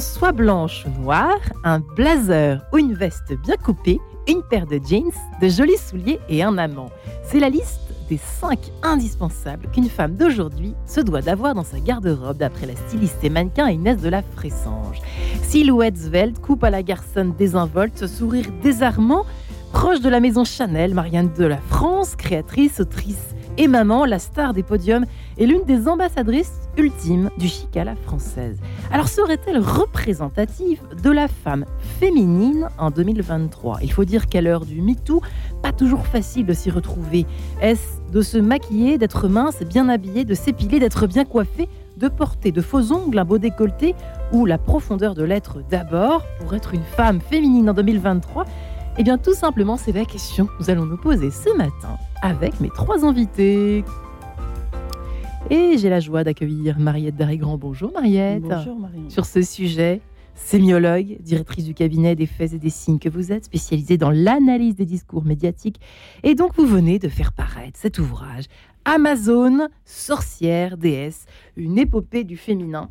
soie blanche ou noire, un blazer ou une veste bien coupée, une paire de jeans, de jolis souliers et un amant. C'est la liste des 5 indispensables qu'une femme d'aujourd'hui se doit d'avoir dans sa garde-robe d'après la styliste et mannequin Inès de la Fressange. Silhouette svelte, coupe à la garçonne désinvolte, sourire désarmant, proche de la maison Chanel, Marianne de la France, créatrice, autrice et maman, la star des podiums, est l'une des ambassadrices ultimes du chic à la française. Alors serait-elle représentative de la femme féminine en 2023 Il faut dire qu'à l'heure du MeToo, pas toujours facile de s'y retrouver. Est-ce de se maquiller, d'être mince, bien habillée, de s'épiler, d'être bien coiffée, de porter de faux ongles, un beau décolleté ou la profondeur de l'être d'abord? Pour être une femme féminine en 2023 eh bien, tout simplement, c'est la question que nous allons nous poser ce matin avec mes trois invités. Et j'ai la joie d'accueillir Mariette Darry-Grand. Bonjour Mariette. Bonjour Mariette. Sur ce sujet, sémiologue, directrice du cabinet des faits et des signes que vous êtes, spécialisée dans l'analyse des discours médiatiques. Et donc, vous venez de faire paraître cet ouvrage, Amazon, sorcière, déesse, une épopée du féminin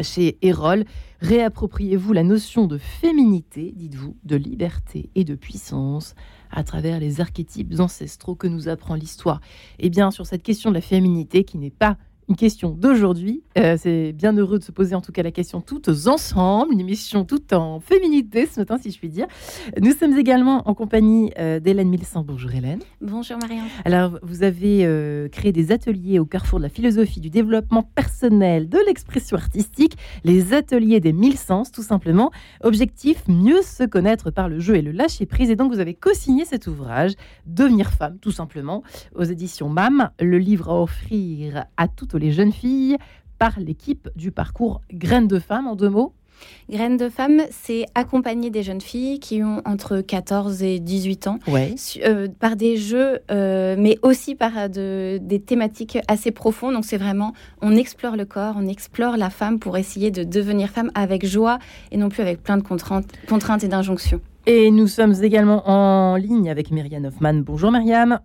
chez Erol. Réappropriez-vous la notion de féminité, dites-vous, de liberté et de puissance à travers les archétypes ancestraux que nous apprend l'histoire? Et bien, sur cette question de la féminité qui n'est pas une question d'aujourd'hui. Euh, c'est bien heureux de se poser en tout cas la question toutes ensemble, une émission toute en féminité ce matin, si je puis dire. Nous sommes également en compagnie euh, d'Hélène Milsan. Bonjour Hélène. Bonjour Marianne. Alors, vous avez euh, créé des ateliers au carrefour de la philosophie, du développement personnel, de l'expression artistique, les ateliers des mille sens, tout simplement. Objectif, mieux se connaître par le jeu et le lâcher prise. Et donc, vous avez co-signé cet ouvrage, Devenir femme, tout simplement, aux éditions MAM, le livre à offrir à toutes les jeunes filles par l'équipe du parcours Graines de Femmes en deux mots Graines de Femmes, c'est accompagner des jeunes filles qui ont entre 14 et 18 ans euh, par des jeux, euh, mais aussi par euh, des thématiques assez profondes. Donc c'est vraiment, on explore le corps, on explore la femme pour essayer de devenir femme avec joie et non plus avec plein de contraintes, contraintes et d'injonctions. Et nous sommes également en ligne avec Myriam Hoffman. Bonjour Myriam.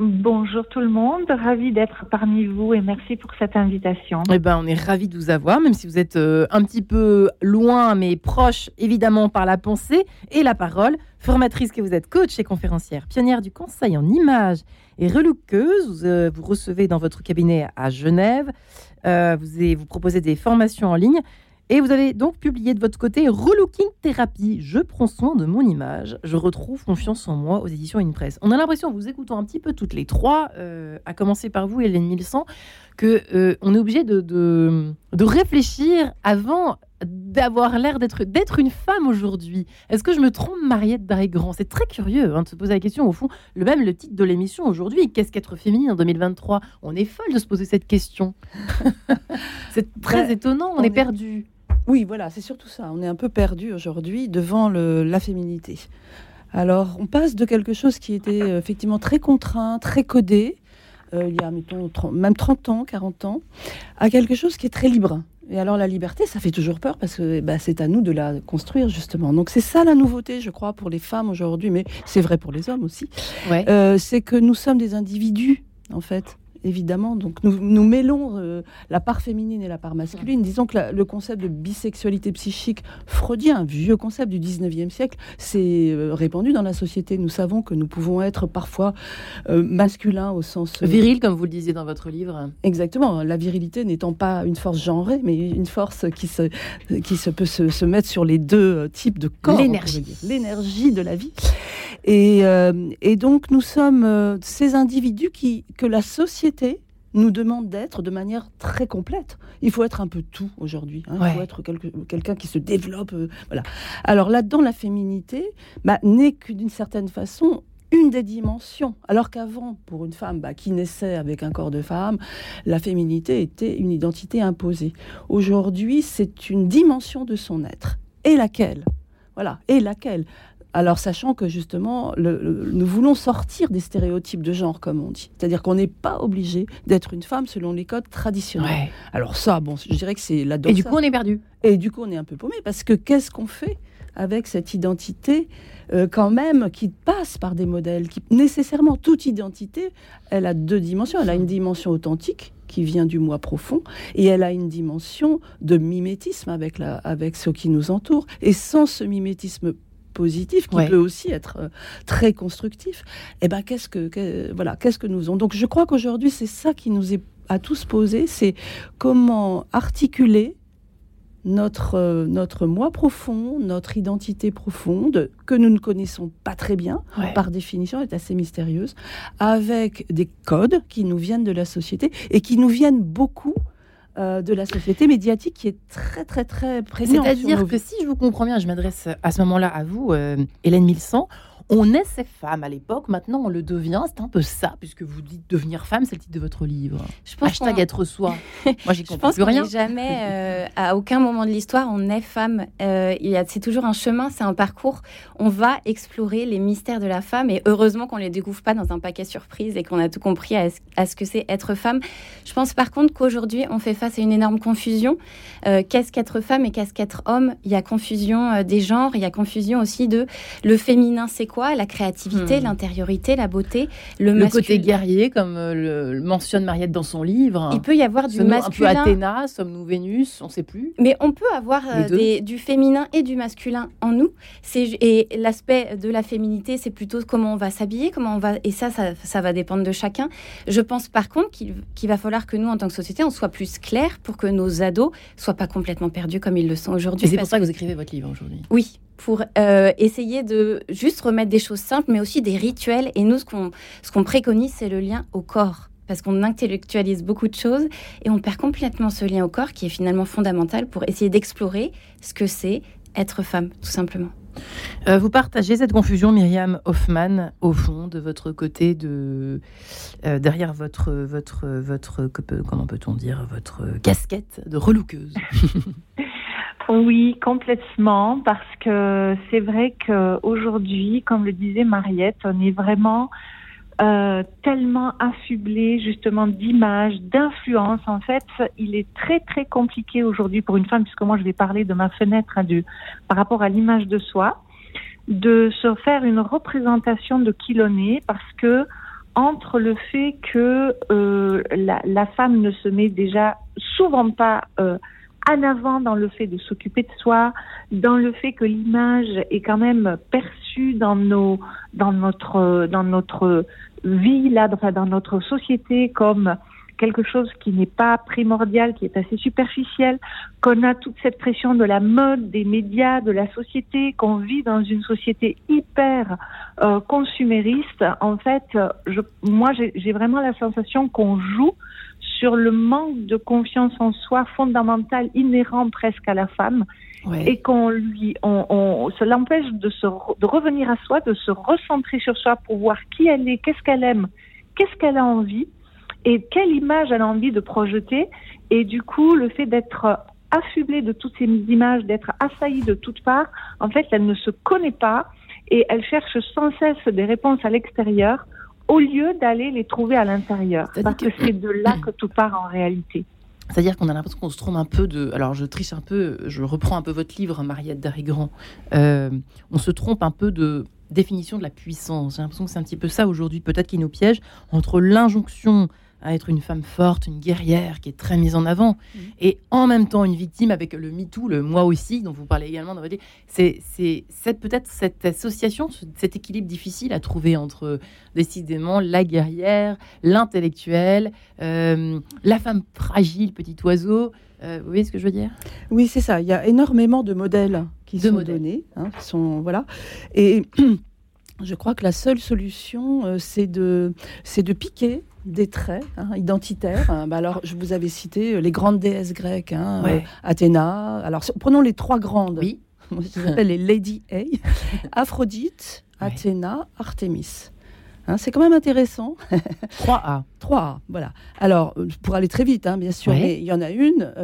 Bonjour tout le monde, ravi d'être parmi vous et merci pour cette invitation. Eh ben, on est ravi de vous avoir, même si vous êtes euh, un petit peu loin, mais proche évidemment par la pensée et la parole. Formatrice que vous êtes, coach et conférencière, pionnière du conseil en images et relookeuse. Vous, euh, vous recevez dans votre cabinet à Genève. Euh, vous proposez des formations en ligne. Et vous avez donc publié de votre côté Relooking Thérapie. Je prends soin de mon image. Je retrouve confiance en moi aux éditions Presse. On a l'impression, en vous écoutant un petit peu toutes les trois, euh, à commencer par vous, Hélène 1100, que euh, on est obligé de, de, réfléchir avant d'avoir l'air d'être d'être une femme aujourd'hui. Est-ce que je me trompe, Mariette Daré-Grand C'est très curieux hein, de se poser la question. Au fond, le même le titre de l'émission aujourd'hui. Qu'est-ce qu'être féminine en 2023 On est folle de se poser cette question. C'est très étonnant. On, est perdu. Oui, voilà, c'est surtout ça. On est un peu perdu aujourd'hui devant la féminité. Alors, on passe de quelque chose qui était euh, effectivement très contraint, très codé, euh, il y a mettons, même 30 ans, 40 ans, à quelque chose qui est très libre. Et alors la liberté, ça fait toujours peur parce que bah, c'est à nous de la construire justement. Donc c'est ça la nouveauté, je crois, pour les femmes aujourd'hui, mais c'est vrai pour les hommes aussi. Euh, c'est que nous sommes des individus, en fait évidemment. Donc nous, nous mêlons euh, la part féminine et la part masculine. Disons que le concept de bisexualité psychique freudien, vieux concept du 19e siècle, s'est euh, répandu dans la société. Nous savons que nous pouvons être parfois euh, masculins au sens... Viril, comme vous le disiez dans votre livre. Exactement. La virilité n'étant pas une force genrée, mais une force qui, se, qui se peut se, se mettre sur les deux types de corps. L'énergie. L'énergie de la vie. Et, et donc nous sommes ces individus qui, que la société nous demande d'être de manière très complète. Il faut être un peu tout aujourd'hui. Hein. Il faut être quelqu'un qui se développe. Euh, voilà. Alors là-dedans, la féminité bah, n'est que d'une certaine façon une des dimensions. Alors qu'avant, pour une femme bah, qui naissait avec un corps de femme, la féminité était une identité imposée. Aujourd'hui, c'est une dimension de son être. Et laquelle? Voilà. Et laquelle? Alors, sachant que justement, nous voulons sortir des stéréotypes de genre, comme on dit. C'est-à-dire qu'on n'est pas obligé d'être une femme selon les codes traditionnels. Alors ça, bon, je dirais que c'est la Et du coup, on est perdu. Et du coup, on est un peu paumé, parce que qu'est-ce qu'on fait avec cette identité euh, quand même qui passe par des modèles. Qui, nécessairement, toute identité, elle a deux dimensions. Elle a une dimension authentique qui vient du moi profond, et elle a une dimension de mimétisme avec, la, avec ce qui nous entoure. Et sans ce mimétisme positif, qui peut aussi être euh, très constructif, eh ben, qu'est-ce que, voilà, qu'est-ce que nous avons Donc je crois qu'aujourd'hui, c'est ça qui nous est à tous posé, c'est comment articuler notre, euh, notre moi profond, notre identité profonde, que nous ne connaissons pas très bien, par définition, est assez mystérieuse, avec des codes qui nous viennent de la société et qui nous viennent beaucoup euh, de la société médiatique qui est très très très présente. C'est-à-dire que si je vous comprends bien, je m'adresse à ce moment-là à vous, euh, Hélène Milsan, on est ces femmes à l'époque, maintenant on le devient. C'est un peu ça, puisque vous dites devenir femme, c'est le titre de votre livre. Je pense Hashtag être soi. Moi, j'y comprends plus rien. jamais, euh, à aucun moment de l'histoire, on est femme. Euh, c'est toujours un chemin, c'est un parcours. On va explorer les mystères de la femme, et heureusement qu'on les découvre pas dans un paquet surprise et qu'on a tout compris à, ce que c'est être femme. Je pense par contre qu'aujourd'hui, on fait face à une énorme confusion. Euh, qu'est-ce qu'être femme et qu'est-ce qu'être homme? Il y a confusion des genres, il y a confusion aussi de le féminin, c'est quoi? La créativité, hmm. l'intériorité, la beauté, le, le côté guerrier, comme euh, le, mentionne Mariette dans son livre. Il peut y avoir du masculin. Un peu Athéna, sommes-nous Vénus, on ne sait plus. Mais on peut avoir euh, du féminin et du masculin en nous. Et l'aspect de la féminité, c'est plutôt comment on va s'habiller, comment on va. Et ça, ça, va dépendre de chacun. Je pense par contre qu'il va falloir que nous, en tant que société, on soit plus clair pour que nos ados soient pas complètement perdus comme ils le sont aujourd'hui. C'est pour ça que vous écrivez votre livre aujourd'hui. Oui, pour euh, essayer de juste remettre des choses simples, mais aussi des rituels. Et nous, ce qu'on ce qu'on préconise, c'est le lien au corps. Parce qu'on intellectualise beaucoup de choses et on perd complètement ce lien au corps qui est finalement fondamental pour essayer d'explorer ce que c'est être femme, tout simplement. Euh, vous partagez cette confusion, Myriam Hoffman, au fond, de votre côté, de euh, derrière votre votre votre comment peut-on dire votre casquette de relookeuse. Oui, complètement, parce que c'est vrai qu'aujourd'hui, comme le disait Mariette, on est vraiment euh, tellement affublé justement d'images, d'influence. En fait, il est très très compliqué aujourd'hui pour une femme, puisque moi je vais parler de ma fenêtre hein, par rapport à l'image de soi, de se faire une représentation de qui l'on est, parce que entre le fait que euh, la, la, femme ne se met déjà souvent pas euh, en avant dans le fait de s'occuper de soi, dans le fait que l'image est quand même perçue dans nos, dans notre, dans notre vie là, dans notre société comme quelque chose qui n'est pas primordial, qui est assez superficiel, qu'on a toute cette pression de la mode, des médias, de la société, qu'on vit dans une société hyper euh, consumériste. En fait, je, moi, j'ai vraiment la sensation qu'on joue sur le manque de confiance en soi fondamental, inhérent presque à la femme, et qu'on lui, on, on, ça l'empêche de, se, de revenir à soi, de se recentrer sur soi pour voir qui elle est, qu'est-ce qu'elle aime, qu'est-ce qu'elle a envie, et quelle image elle a envie de projeter. Et du coup, le fait d'être affublée de toutes ces images, d'être assaillie de toutes parts, en fait, elle ne se connaît pas et elle cherche sans cesse des réponses à l'extérieur au lieu d'aller les trouver à l'intérieur. Parce que, c'est de là que tout part en réalité. C'est-à-dire qu'on a l'impression qu'on se trompe un peu de. Alors, je triche un peu, je reprends un peu votre livre, Mariette Darigrand. Euh, on se trompe un peu de définition de la puissance. J'ai l'impression que c'est un petit peu ça aujourd'hui, peut-être qui nous piège entre l'injonction à être une femme forte, une guerrière qui est très mise en avant, mmh. et en même temps une victime avec le MeToo, le moi aussi, dont vous parlez également dans votre livre. C'est, c'est, peut-être cette association, cet équilibre difficile à trouver entre décidément la guerrière, l'intellectuelle, euh, la femme fragile, petit oiseau. Euh, vous voyez ce que je veux dire? Oui, c'est ça. Il y a énormément de modèles qui sont donnés, hein, qui sont voilà, et je crois que la seule solution, euh, c'est de, c'est de piquer des traits hein, identitaires. Hein, bah alors, je vous avais cité euh, les grandes déesses grecques, hein, euh, Athéna. Alors, prenons les trois grandes. Oui. Je les appelle les Lady A. Aphrodite, Athéna, Artémis. c'est quand même intéressant. 3A. 3A, voilà. Alors, euh, pour aller très vite, bien sûr, mais il y en a une,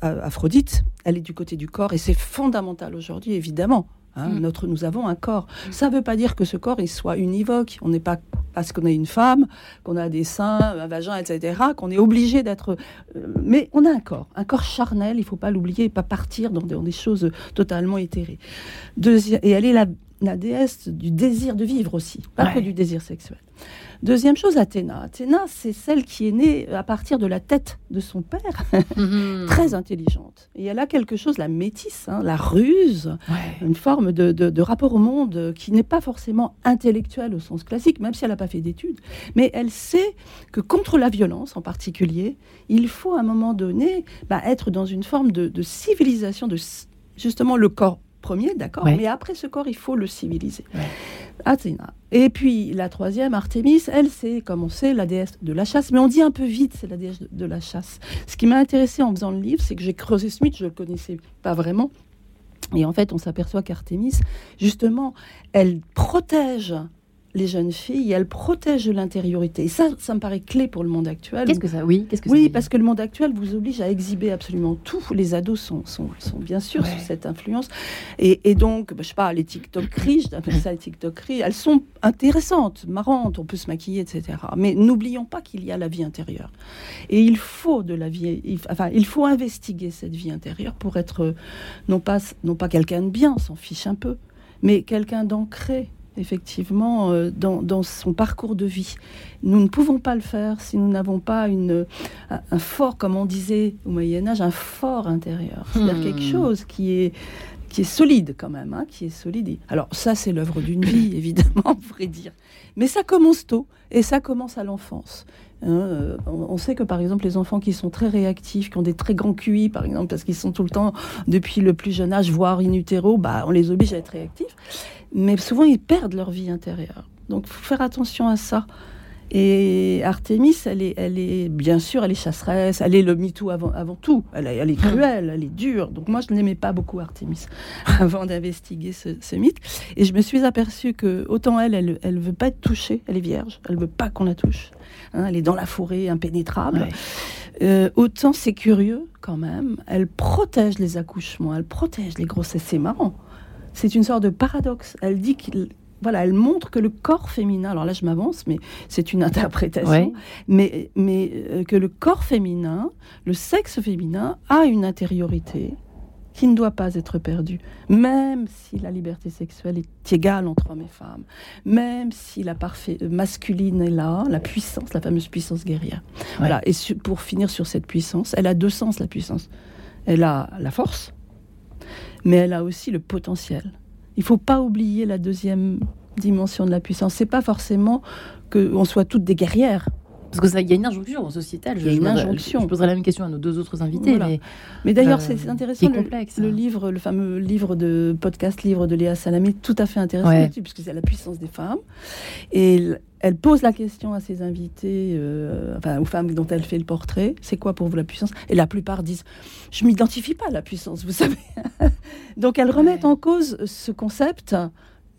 Aphrodite, elle est du côté du corps, et c'est fondamental aujourd'hui, évidemment. Mm. notre, nous avons un corps. Ça ne veut pas dire que ce corps il soit univoque. On n'est pas parce qu'on est une femme, qu'on a des seins, un vagin, etc., qu'on est obligé d'être. Euh, mais on a un corps, un corps charnel, il faut pas l'oublier, et pas partir dans, des choses totalement éthérées. et elle est la, la, déesse du désir de vivre aussi, pas que du désir sexuel. Deuxième chose, Athéna. Athéna, c'est celle qui est née à partir de la tête de son père, mhm. très intelligente. Et elle a quelque chose, la métisse, hein, la ruse, une forme de, rapport au monde qui n'est pas forcément intellectuel au sens classique, même si elle n'a pas fait d'études. Mais elle sait que contre la violence en particulier, il faut à un moment donné bah, être dans une forme de, civilisation, de justement le corps premier, d'accord, mais après ce corps, il faut le civiliser. Athéna. Et puis la troisième, Artémis, elle, c'est, comme on sait, la déesse de la chasse, mais on dit un peu vite, c'est la déesse de, la chasse. Ce qui m'a intéressé en faisant le livre, c'est que j'ai creusé mythe, je ne le connaissais pas vraiment. Et en fait, on s'aperçoit qu'Artémis, justement, elle protège les jeunes filles, elles protègent l'intériorité. Et ça, ça me paraît clé pour le monde actuel. Qu'est-ce que ça Oui, qu'est-ce que oui parce que le monde actuel vous oblige à exhiber absolument tout. Les ados sont, sont, sont bien sûr sous cette influence. Et, et donc, bah, je sais pas, les TikTokeries, j'appelle ça les TikTokeries, elles sont intéressantes, marrantes, on peut se maquiller, etc. Mais n'oublions pas qu'il y a la vie intérieure. Et il faut de la vie, enfin, il faut investiguer cette vie intérieure pour être non pas, non pas quelqu'un de bien, on s'en fiche un peu, mais quelqu'un d'ancré effectivement, euh, dans, son parcours de vie. Nous ne pouvons pas le faire si nous n'avons pas une, un fort, comme on disait au Moyen Âge, un fort intérieur. C'est-à-dire quelque hmm. chose qui est qui est solide quand même, hein, qui est solide. Alors ça, c'est l'œuvre d'une vie, évidemment, on pourrait dire. Mais ça commence tôt, et ça commence à l'enfance. Hein, euh, on, sait que par exemple les enfants qui sont très réactifs, qui ont des très grands QI par exemple, parce qu'ils sont tout le temps depuis le plus jeune âge, voire in utero, bah, on les oblige à être réactifs mais souvent ils perdent leur vie intérieure. Donc faut faire attention à ça. Et Artemis, elle est, elle est, bien sûr, elle est chasseresse, elle est le MeToo avant, avant tout. Elle, elle, est cruelle, elle est dure. Donc moi, je n'aimais pas beaucoup Artemis avant d'investiguer ce, mythe. Et je me suis aperçue que autant elle, elle, elle veut pas être touchée, elle est vierge, elle veut pas qu'on la touche. Hein, elle est dans la forêt, impénétrable. Euh, autant c'est curieux quand même. Elle protège les accouchements, elle protège les grossesses. C'est marrant c'est une sorte de paradoxe. Elle dit qu'il voilà, elle montre que le corps féminin, alors là je m'avance, mais c'est une interprétation, mais, mais euh, que le corps féminin, le sexe féminin a une intériorité qui ne doit pas être perdue, même si la liberté sexuelle est égale entre hommes et femmes, même si la parfaite masculine est là, la puissance, la fameuse puissance guerrière. Voilà, et pour finir sur cette puissance, elle a deux sens la puissance. Elle a la force, mais elle a aussi le potentiel. Il faut pas oublier la deuxième dimension de la puissance. C'est pas forcément qu'on soit toutes des guerrières. Parce qu'il y a une injonction sociétale. Je, une injonction. Je poserai la même question à nos deux autres invités. Mais, d'ailleurs, euh, c'est intéressant. Le, complexe, le, hein. livre, le fameux livre de podcast, livre de Léa Salamé, tout à fait intéressant puisque c'est la puissance des femmes. Et elle pose la question à ses invités, euh, enfin aux femmes dont elle fait le portrait, c'est quoi pour vous la puissance? Et la plupart disent, je m'identifie pas à la puissance, vous savez. Donc elles remettent en cause ce concept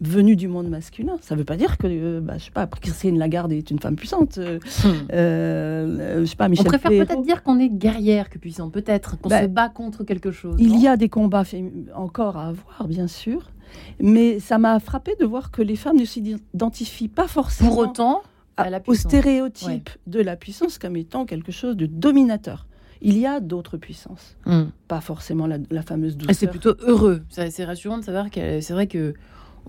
venue du monde masculin. Ça ne veut pas dire que, euh, bah, je sais pas, Christine Lagarde est une femme puissante. Euh, hmm. euh, je sais pas, Michel On préfère peut-être dire qu'on est guerrière que puissante, peut-être, qu'on bah, se bat contre quelque chose. Il y a des combats encore à avoir, bien sûr. Mais ça m'a frappé de voir que les femmes ne s'identifient pas forcément Pour autant, à la au stéréotype de la puissance comme étant quelque chose de dominateur. Il y a d'autres puissances, hmm. pas forcément la, fameuse douceur. C'est plutôt heureux. C'est rassurant de savoir que c'est vrai que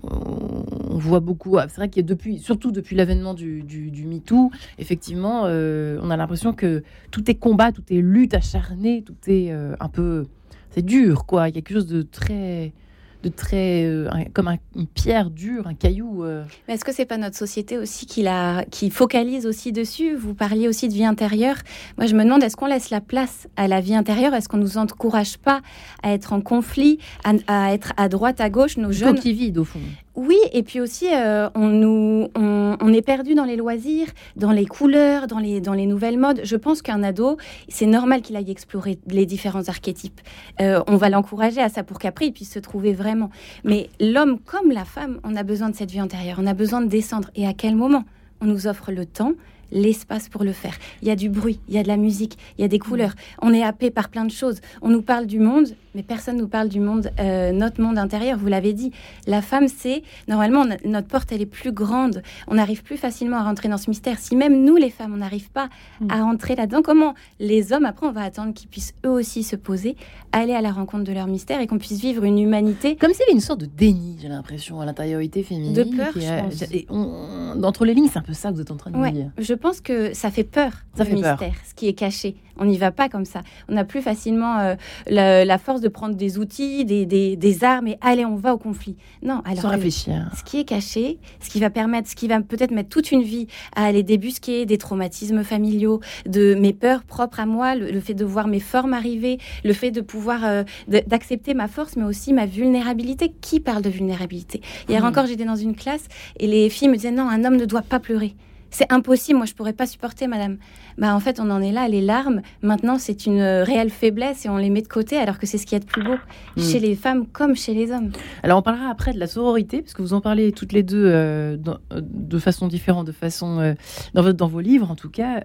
on voit beaucoup. Ah, c'est vrai qu'il y a depuis, surtout depuis l'avènement du, du, MeToo, effectivement, euh, on a l'impression que tout est combat, tout est lutte acharnée, tout est euh, un peu. C'est dur, quoi. Il y a quelque chose de très de très euh, comme une pierre dure, un caillou. Euh. Mais est-ce que c'est pas notre société aussi qui la qui focalise aussi dessus? Vous parliez aussi de vie intérieure. Moi, je me demande est-ce qu'on laisse la place à la vie intérieure? Est-ce qu'on nous encourage pas à être en conflit, à, être à droite, à gauche, nos jeunes? qui vide au fond. Oui, et puis aussi, euh, on, nous, on, est perdu dans les loisirs, dans les couleurs, dans les, dans les nouvelles modes. Je pense qu'un ado, c'est normal qu'il aille explorer les différents archétypes. on va l'encourager à ça pour qu'après, il puisse se trouver vraiment mais l'homme comme la femme, on a besoin de cette vie antérieure, on a besoin de descendre. Et à quel moment? On nous offre le temps, l'espace pour le faire. Il y a du bruit, il y a de la musique, il y a des couleurs. On est happé par plein de choses. On nous parle du monde, mais personne nous parle du monde, euh, notre monde intérieur. Vous l'avez dit. La femme, c'est normalement notre porte, elle est plus grande. On arrive plus facilement à rentrer dans ce mystère. Si même nous, les femmes, on n'arrive pas à mm. rentrer là-dedans, comment les hommes après, on va attendre qu'ils puissent eux aussi se poser, aller à la rencontre de leur mystère et qu'on puisse vivre une humanité comme s'il y avait une sorte de déni, j'ai l'impression, à l'intériorité féminine. De peur, je pense. entre les lignes, c'est un peu ça que vous êtes en train de ouais, dire. Je pense que ça fait peur, ça le fait mystère, peur. ce qui est caché. On n'y va pas comme ça. On a plus facilement euh, la, force de prendre des outils, des, des, armes et allez, on va au conflit. Non, alors Sans réfléchir. Ce qui est caché, ce qui va permettre, ce qui va peut-être mettre toute une vie à aller débusquer des traumatismes familiaux, de mes peurs propres à moi, le, fait de voir mes formes arriver, le fait de pouvoir euh, d'accepter ma force, mais aussi ma vulnérabilité. Qui parle de vulnérabilité? Hier hmm. encore, j'étais dans une classe et les filles me disaient non, un homme ne doit pas pleurer. C'est impossible, moi je pourrais pas supporter, madame. Bah en fait, on en est là, les larmes, maintenant c'est une euh, réelle faiblesse et on les met de côté alors que c'est ce qui est de plus beau hmm. chez les femmes comme chez les hommes. Alors on parlera après de la sororité, parce que vous en parlez toutes les deux euh, euh, de façon différente, de façon dans, dans, vos livres en tout cas,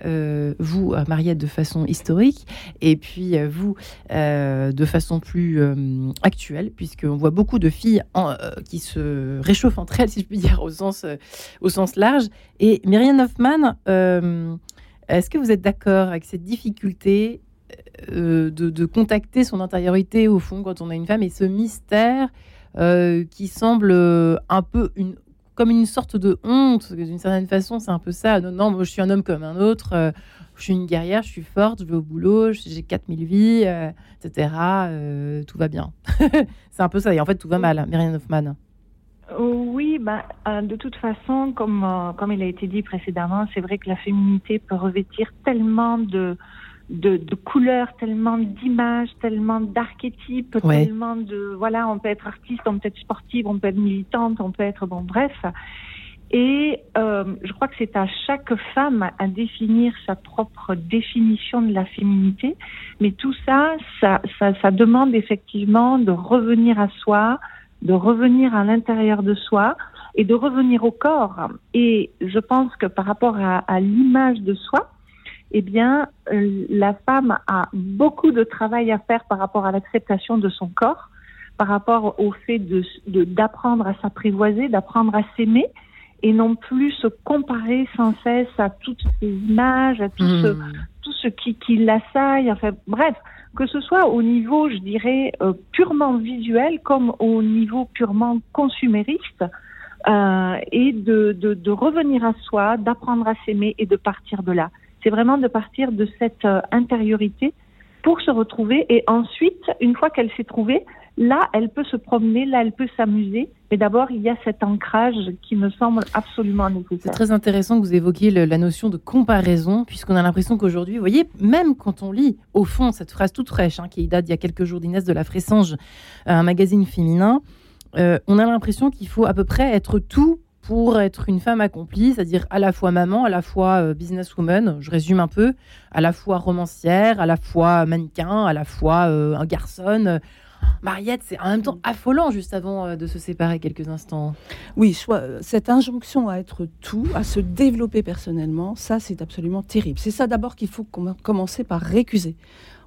vous, Mariette, de façon historique, et puis vous, de façon plus actuelle, puisqu'on voit beaucoup de filles qui se réchauffent entre elles, si je puis dire, au sens, au sens large. Et Myriam Hoffman, est-ce que vous êtes d'accord avec cette difficulté euh, de, contacter son intériorité au fond quand on a une femme et ce mystère euh, qui semble euh, un peu une, comme une sorte de honte d'une certaine façon c'est un peu ça non, non moi je suis un homme comme un autre je suis une guerrière je suis forte je vais au boulot j'ai 4000 vies etc tout va bien. C'est un peu ça et en fait tout va mal Myriam Hoffman oui, bah, euh, de toute façon, comme, euh, comme il a été dit précédemment, c'est vrai que la féminité peut revêtir tellement de, de, couleurs, tellement d'images, tellement d'archétypes, tellement de... Voilà, on peut être artiste, on peut être sportive, on peut être militante, on peut être... Bon, bref. Et euh, je crois que c'est à chaque femme à définir sa propre définition de la féminité. Mais tout ça, ça, ça, ça demande effectivement de revenir à soi, de revenir à l'intérieur de soi et de revenir au corps. Et je pense que par rapport à, l'image de soi, eh bien, euh, la femme a beaucoup de travail à faire par rapport à l'acceptation de son corps, par rapport au fait de d'apprendre à s'apprivoiser, d'apprendre à s'aimer, et non plus se comparer sans cesse à toutes ces images, à tout ce, hmm. tout ce qui, qui l'assaille. Enfin, bref, que ce soit au niveau, je dirais, euh, purement visuel comme au niveau purement consumériste, euh, et de, de, revenir à soi, d'apprendre à s'aimer et de partir de là. C'est vraiment de partir de cette euh, intériorité pour se retrouver et ensuite, une fois qu'elle s'est trouvée, là, elle peut se promener, là, elle peut s'amuser. Mais d'abord, il y a cet ancrage qui me semble absolument nécessaire. C'est très intéressant que vous évoquiez la notion de comparaison, puisqu'on a l'impression qu'aujourd'hui, vous voyez, même quand on lit, au fond, cette phrase toute fraîche, hein, qui date d'il y a quelques jours d'Inès de la Fressange, un magazine féminin, euh, on a l'impression qu'il faut à peu près être tout pour être une femme accomplie, c'est-à-dire à la fois maman, à la fois euh, businesswoman, je résume un peu, à la fois romancière, à la fois mannequin, à la fois euh, un garçon. Mariette, c'est en même temps affolant juste avant de se séparer quelques instants. Oui, cette injonction à être tout, à se développer personnellement, ça c'est absolument terrible. C'est ça d'abord qu'il faut commencer par récuser.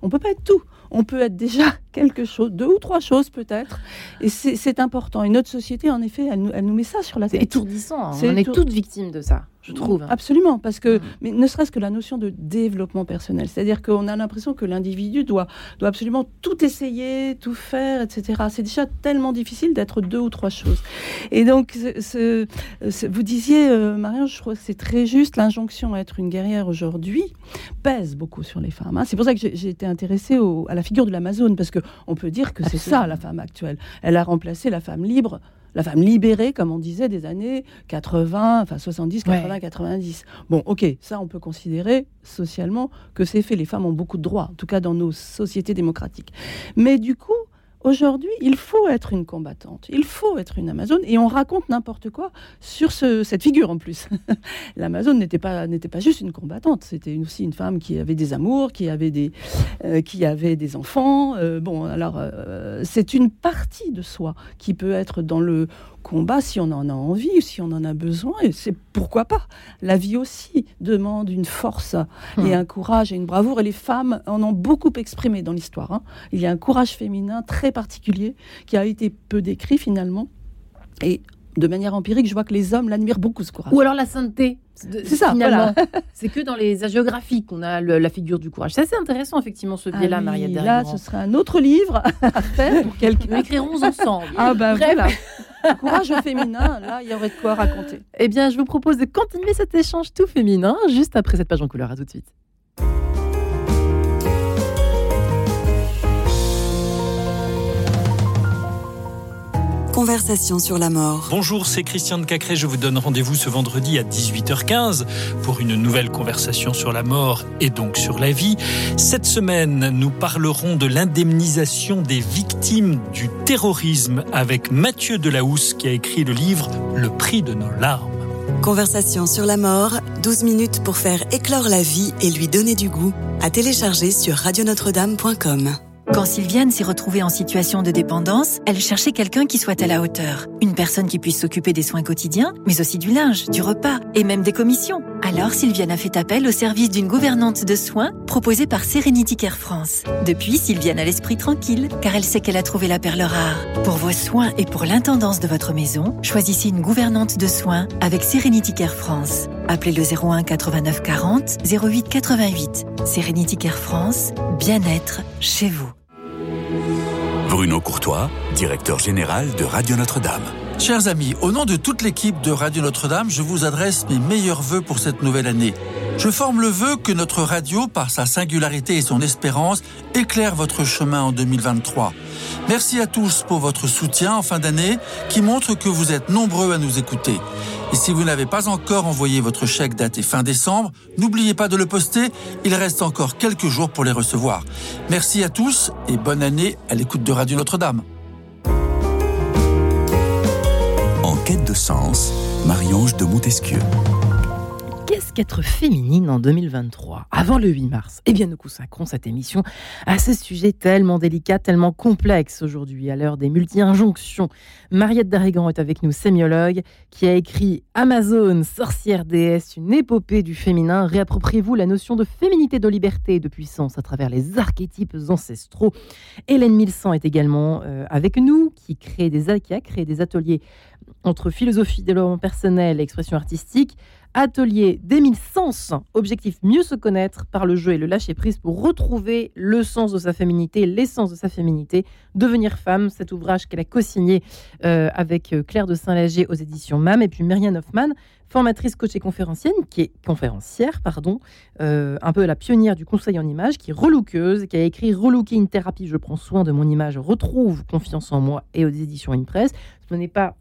On peut pas être tout. On peut être déjà quelque chose, deux ou trois choses peut-être. Et c'est important. Et notre société, en effet, elle nous, met ça sur la tête. C'est étourdissant. Hein. On est toutes victimes de ça je trouve. Absolument, parce que, mm. mais ne serait-ce que la notion de développement personnel, c'est-à-dire qu'on a l'impression que l'individu doit, doit absolument tout essayer, tout faire, etc. C'est déjà tellement difficile d'être deux ou trois choses. Et donc, ce, vous disiez, euh, Marianne, je crois que c'est très juste, l'injonction à être une guerrière aujourd'hui pèse beaucoup sur les femmes. Hein. C'est pour ça que j'ai été intéressée à la figure de l'Amazone, parce qu'on peut dire que c'est ça la femme actuelle. Elle a remplacé la femme libre la femme libérée, comme on disait, des années 80, enfin 70, 80, 90. Bon, ok, ça on peut considérer socialement que c'est fait. Les femmes ont beaucoup de droits, en tout cas dans nos sociétés démocratiques. Mais du coup, Aujourd'hui, il faut être une combattante, il faut être une Amazone, et on raconte n'importe quoi sur cette figure en plus. L'Amazone n'était pas, pas juste une combattante, c'était aussi une femme qui avait des amours, qui avait des, euh, qui avait des enfants. Euh, bon, alors euh, c'est une partie de soi qui peut être dans le combat si on en a envie, si on en a besoin. Et c'est pourquoi pas. La vie aussi demande une force et hmm. un courage et une bravoure. Et les femmes en ont beaucoup exprimé dans l'histoire. Hein. Il y a un courage féminin très particulier qui a été peu décrit finalement. Et de manière empirique, je vois que les hommes l'admirent beaucoup, ce courage. Ou alors la sainteté. C'est ça, finalement. c'est que dans les hagiographies qu'on a la figure du courage. C'est assez intéressant, effectivement, ce biais-là, ah Maria Là, ce serait un autre livre à faire pour quelqu'un. Nous écrirons ensemble. Ah ben voilà. courage féminin, là, il y aurait de quoi raconter. Eh bien, je vous propose de continuer cet échange tout féminin juste après cette page en couleur. À tout de suite. Conversation sur la mort. Bonjour, c'est Christian de Cacré. Je vous donne rendez-vous ce vendredi à 18h15 pour une nouvelle conversation sur la mort et donc sur la vie. Cette semaine, nous parlerons de l'indemnisation des victimes du terrorisme avec Mathieu Delahousse qui a écrit le livre Le prix de nos larmes. Conversation sur la mort, 12 minutes pour faire éclore la vie et lui donner du goût. À télécharger sur radionotre-dame.com. Quand Sylviane s'est retrouvée en situation de dépendance, elle cherchait quelqu'un qui soit à la hauteur. Une personne qui puisse s'occuper des soins quotidiens, mais aussi du linge, du repas et même des commissions. Alors Sylviane a fait appel au service d'une gouvernante de soins proposée par Serenity Care France. Depuis, Sylviane a l'esprit tranquille, car elle sait qu'elle a trouvé la perle rare. Pour vos soins et pour l'intendance de votre maison, choisissez une gouvernante de soins avec Serenity Care France. Appelez le 01 89 40 08 88. Serenity Care France, bien-être chez vous. Bruno Courtois, directeur général de Radio Notre-Dame. Chers amis, au nom de toute l'équipe de Radio Notre-Dame, je vous adresse mes meilleurs voeux pour cette nouvelle année. Je forme le vœu que notre radio, par sa singularité et son espérance, éclaire votre chemin en 2023. Merci à tous pour votre soutien en fin d'année qui montre que vous êtes nombreux à nous écouter. Et si vous n'avez pas encore envoyé votre chèque daté fin décembre, n'oubliez pas de le poster, il reste encore quelques jours pour les recevoir. Merci à tous et bonne année à l'écoute de Radio Notre-Dame. En quête de sens, Marie-Ange de Montesquieu. Qu'être féminine en 2023 Avant le 8 mars, eh bien nous consacrons cette émission à ce sujet tellement délicat, tellement complexe aujourd'hui, à l'heure des multi-injonctions. Mariette Darrigan est avec nous, sémiologue, qui a écrit Amazon, sorcière déesse, une épopée du féminin. Réappropriez-vous la notion de féminité, de liberté et de puissance à travers les archétypes ancestraux. Hélène Milsan est également euh, avec nous, qui, crée des, qui a créé des ateliers entre philosophie, développement personnel et expression artistique Atelier des mille sens, objectif mieux se connaître par le jeu et le lâcher prise pour retrouver le sens de sa féminité, l'essence de sa féminité, devenir femme, cet ouvrage qu'elle a co-signé euh, avec euh, Claire de Saint-Lager aux éditions MAM et puis Myriam Hoffman, formatrice, coach et conférencière, qui est conférencière, pardon, euh, un peu la pionnière du conseil en image, qui est relookeuse, qui a écrit Relooking Thérapie, je prends soin de mon image, retrouve confiance en moi et aux éditions Impress. Ce n'est pas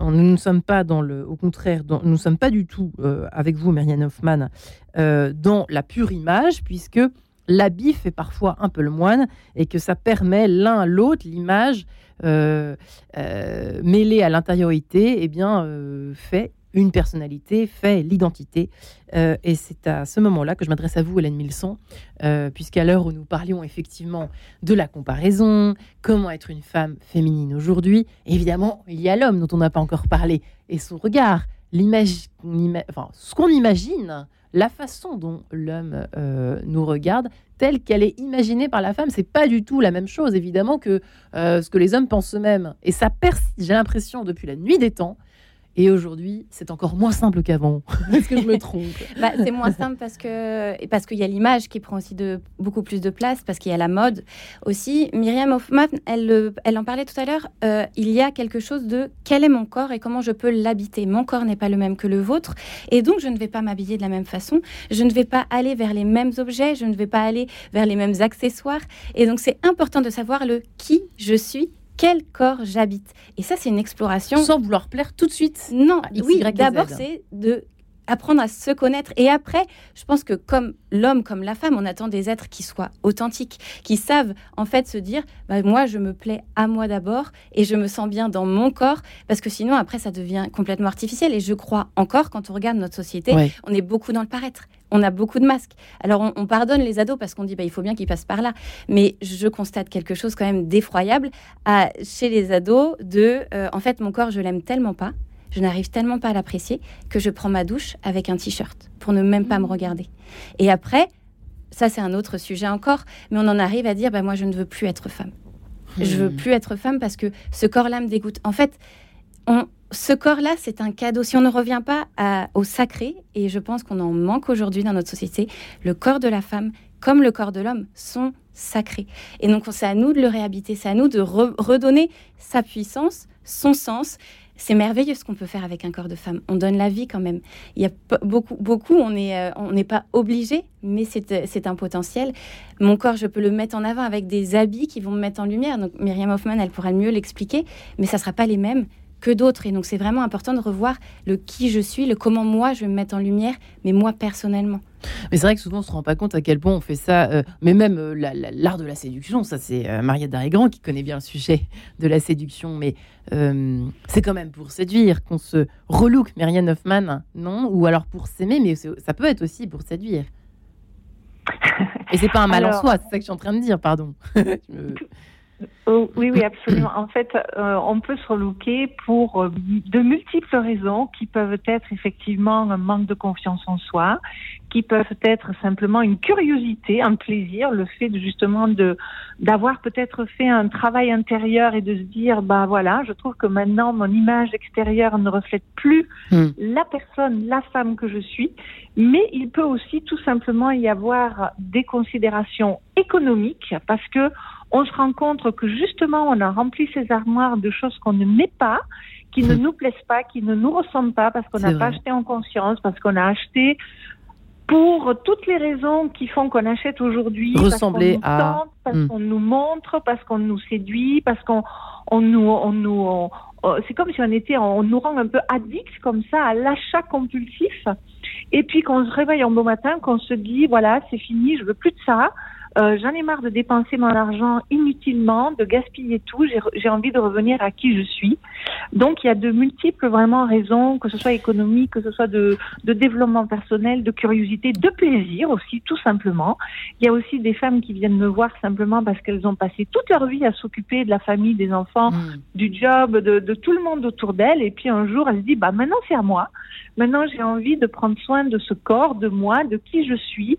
nous ne sommes pas dans le, au contraire, nous ne sommes pas du tout euh, avec vous, Marianne Hoffman, euh, dans la pure image, puisque l'habit fait parfois un peu le moine et que ça permet l'un l'autre, l'image euh, mêlée à l'intériorité, eh bien, fait une personnalité, fait l'identité. Euh, et c'est à ce moment-là que je m'adresse à vous, Hélène Milson, euh, puisqu'à l'heure où nous parlions effectivement de la comparaison, comment être une femme féminine aujourd'hui, évidemment, il y a l'homme dont on n'a pas encore parlé, et son regard, enfin, ce qu'on imagine, la façon dont l'homme euh, nous regarde, telle qu'elle est imaginée par la femme, c'est pas du tout la même chose, évidemment, que ce que les hommes pensent eux-mêmes. Et ça persiste, j'ai l'impression, depuis la nuit des temps, et aujourd'hui, c'est encore moins simple qu'avant. Est-ce que je me trompe? Bah, C'est moins simple parce que parce qu'il y a l'image qui prend aussi de beaucoup plus de place, parce qu'il y a la mode aussi. Myriam Hoffman, elle, elle en parlait tout à l'heure. Euh, il y a quelque chose de quel est mon corps et comment je peux l'habiter? Mon corps n'est pas le même que le vôtre, et donc je ne vais pas m'habiller de la même façon. Je ne vais pas aller vers les mêmes objets. Je ne vais pas aller vers les mêmes accessoires. Et donc c'est important de savoir le qui je suis quel corps j'habite. Et ça, c'est une exploration. Sans vouloir plaire tout de suite. Non, oui, d'abord, c'est de apprendre à se connaître. Et après, je pense que comme l'homme, comme la femme, on attend des êtres qui soient authentiques, qui savent en fait se dire, bah, moi, je me plais à moi d'abord et je me sens bien dans mon corps, parce que sinon, après, ça devient complètement artificiel. Et je crois encore, quand on regarde notre société, on est beaucoup dans le paraître on a beaucoup de masques. Alors on, pardonne les ados parce qu'on dit bah, il faut bien qu'ils passent par là. Mais je constate quelque chose quand même d'effroyable chez les ados de euh, en fait mon corps je l'aime tellement pas, je n'arrive tellement pas à l'apprécier que je prends ma douche avec un t-shirt pour ne même pas me mmh. regarder. Et après, ça c'est un autre sujet encore, mais on en arrive à dire bah, moi je ne veux plus être femme. Je veux mmh. plus être femme parce que ce corps-là me dégoûte. En fait, on, ce corps-là, c'est un cadeau. Si on ne revient pas au sacré, et je pense qu'on en manque aujourd'hui dans notre société, le corps de la femme, comme le corps de l'homme, sont sacrés. Et donc, c'est à nous de le réhabiter, c'est à nous de redonner sa puissance, son sens. C'est merveilleux ce qu'on peut faire avec un corps de femme. On donne la vie quand même. Il y a beaucoup, beaucoup. On n'est on n'est pas obligé, mais c'est un potentiel. Mon corps, je peux le mettre en avant avec des habits qui vont me mettre en lumière. Donc Myriam Hoffman, elle pourra mieux l'expliquer, mais ça sera pas les mêmes que d'autres. Et donc, c'est vraiment important de revoir le qui je suis, le comment moi je vais me mettre en lumière, mais moi personnellement. Mais c'est vrai que souvent on se rend pas compte à quel point on fait ça, euh, mais même euh, l'art de la séduction, ça c'est euh, Mariette Darrigrand qui connaît bien le sujet de la séduction, mais c'est quand même pour séduire qu'on se relook, Marianne Hoffman, non? Ou alors pour s'aimer, mais ça peut être aussi pour séduire. Et c'est pas un mal en soi, c'est ça que je suis en train de dire, pardon. Oh, oui, oui, absolument. En fait, euh, on peut se relooker pour euh, de multiples raisons qui peuvent être effectivement un manque de confiance en soi, qui peuvent être simplement une curiosité, un plaisir, le fait de justement de d'avoir peut-être fait un travail intérieur et de se dire bah voilà, je trouve que maintenant mon image extérieure ne reflète plus hmm. la personne, la femme que je suis, mais il peut aussi tout simplement y avoir des considérations économiques parce que on se rend compte que justement, on a rempli ces armoires de choses qu'on ne met pas, qui ne nous plaisent pas, qui ne nous ressemblent pas, parce qu'on n'a pas acheté en conscience, parce qu'on a acheté pour toutes les raisons qui font qu'on achète aujourd'hui. Ressembler parce à. Tente, parce hmm. qu'on nous montre, parce qu'on nous séduit, parce qu'on on nous. On nous c'est comme si on était, on nous rend un peu addict comme ça à l'achat compulsif. Et puis qu'on se réveille un beau matin, qu'on se dit, voilà, c'est fini, je veux plus de ça. Euh, j'en ai marre de dépenser mon argent inutilement, de gaspiller tout. J'ai envie de revenir à qui je suis. Donc il y a de multiples vraiment raisons, que ce soit économique, que ce soit de, de développement personnel, de curiosité, de plaisir aussi, tout simplement. Il y a aussi des femmes qui viennent me voir simplement parce qu'elles ont passé toute leur vie à s'occuper de la famille, des enfants, mmh. du job, de, de, tout le monde autour d'elles. Et puis un jour, elles se disent, bah maintenant c'est à moi. Maintenant j'ai envie de prendre soin de ce corps, de moi, de qui je suis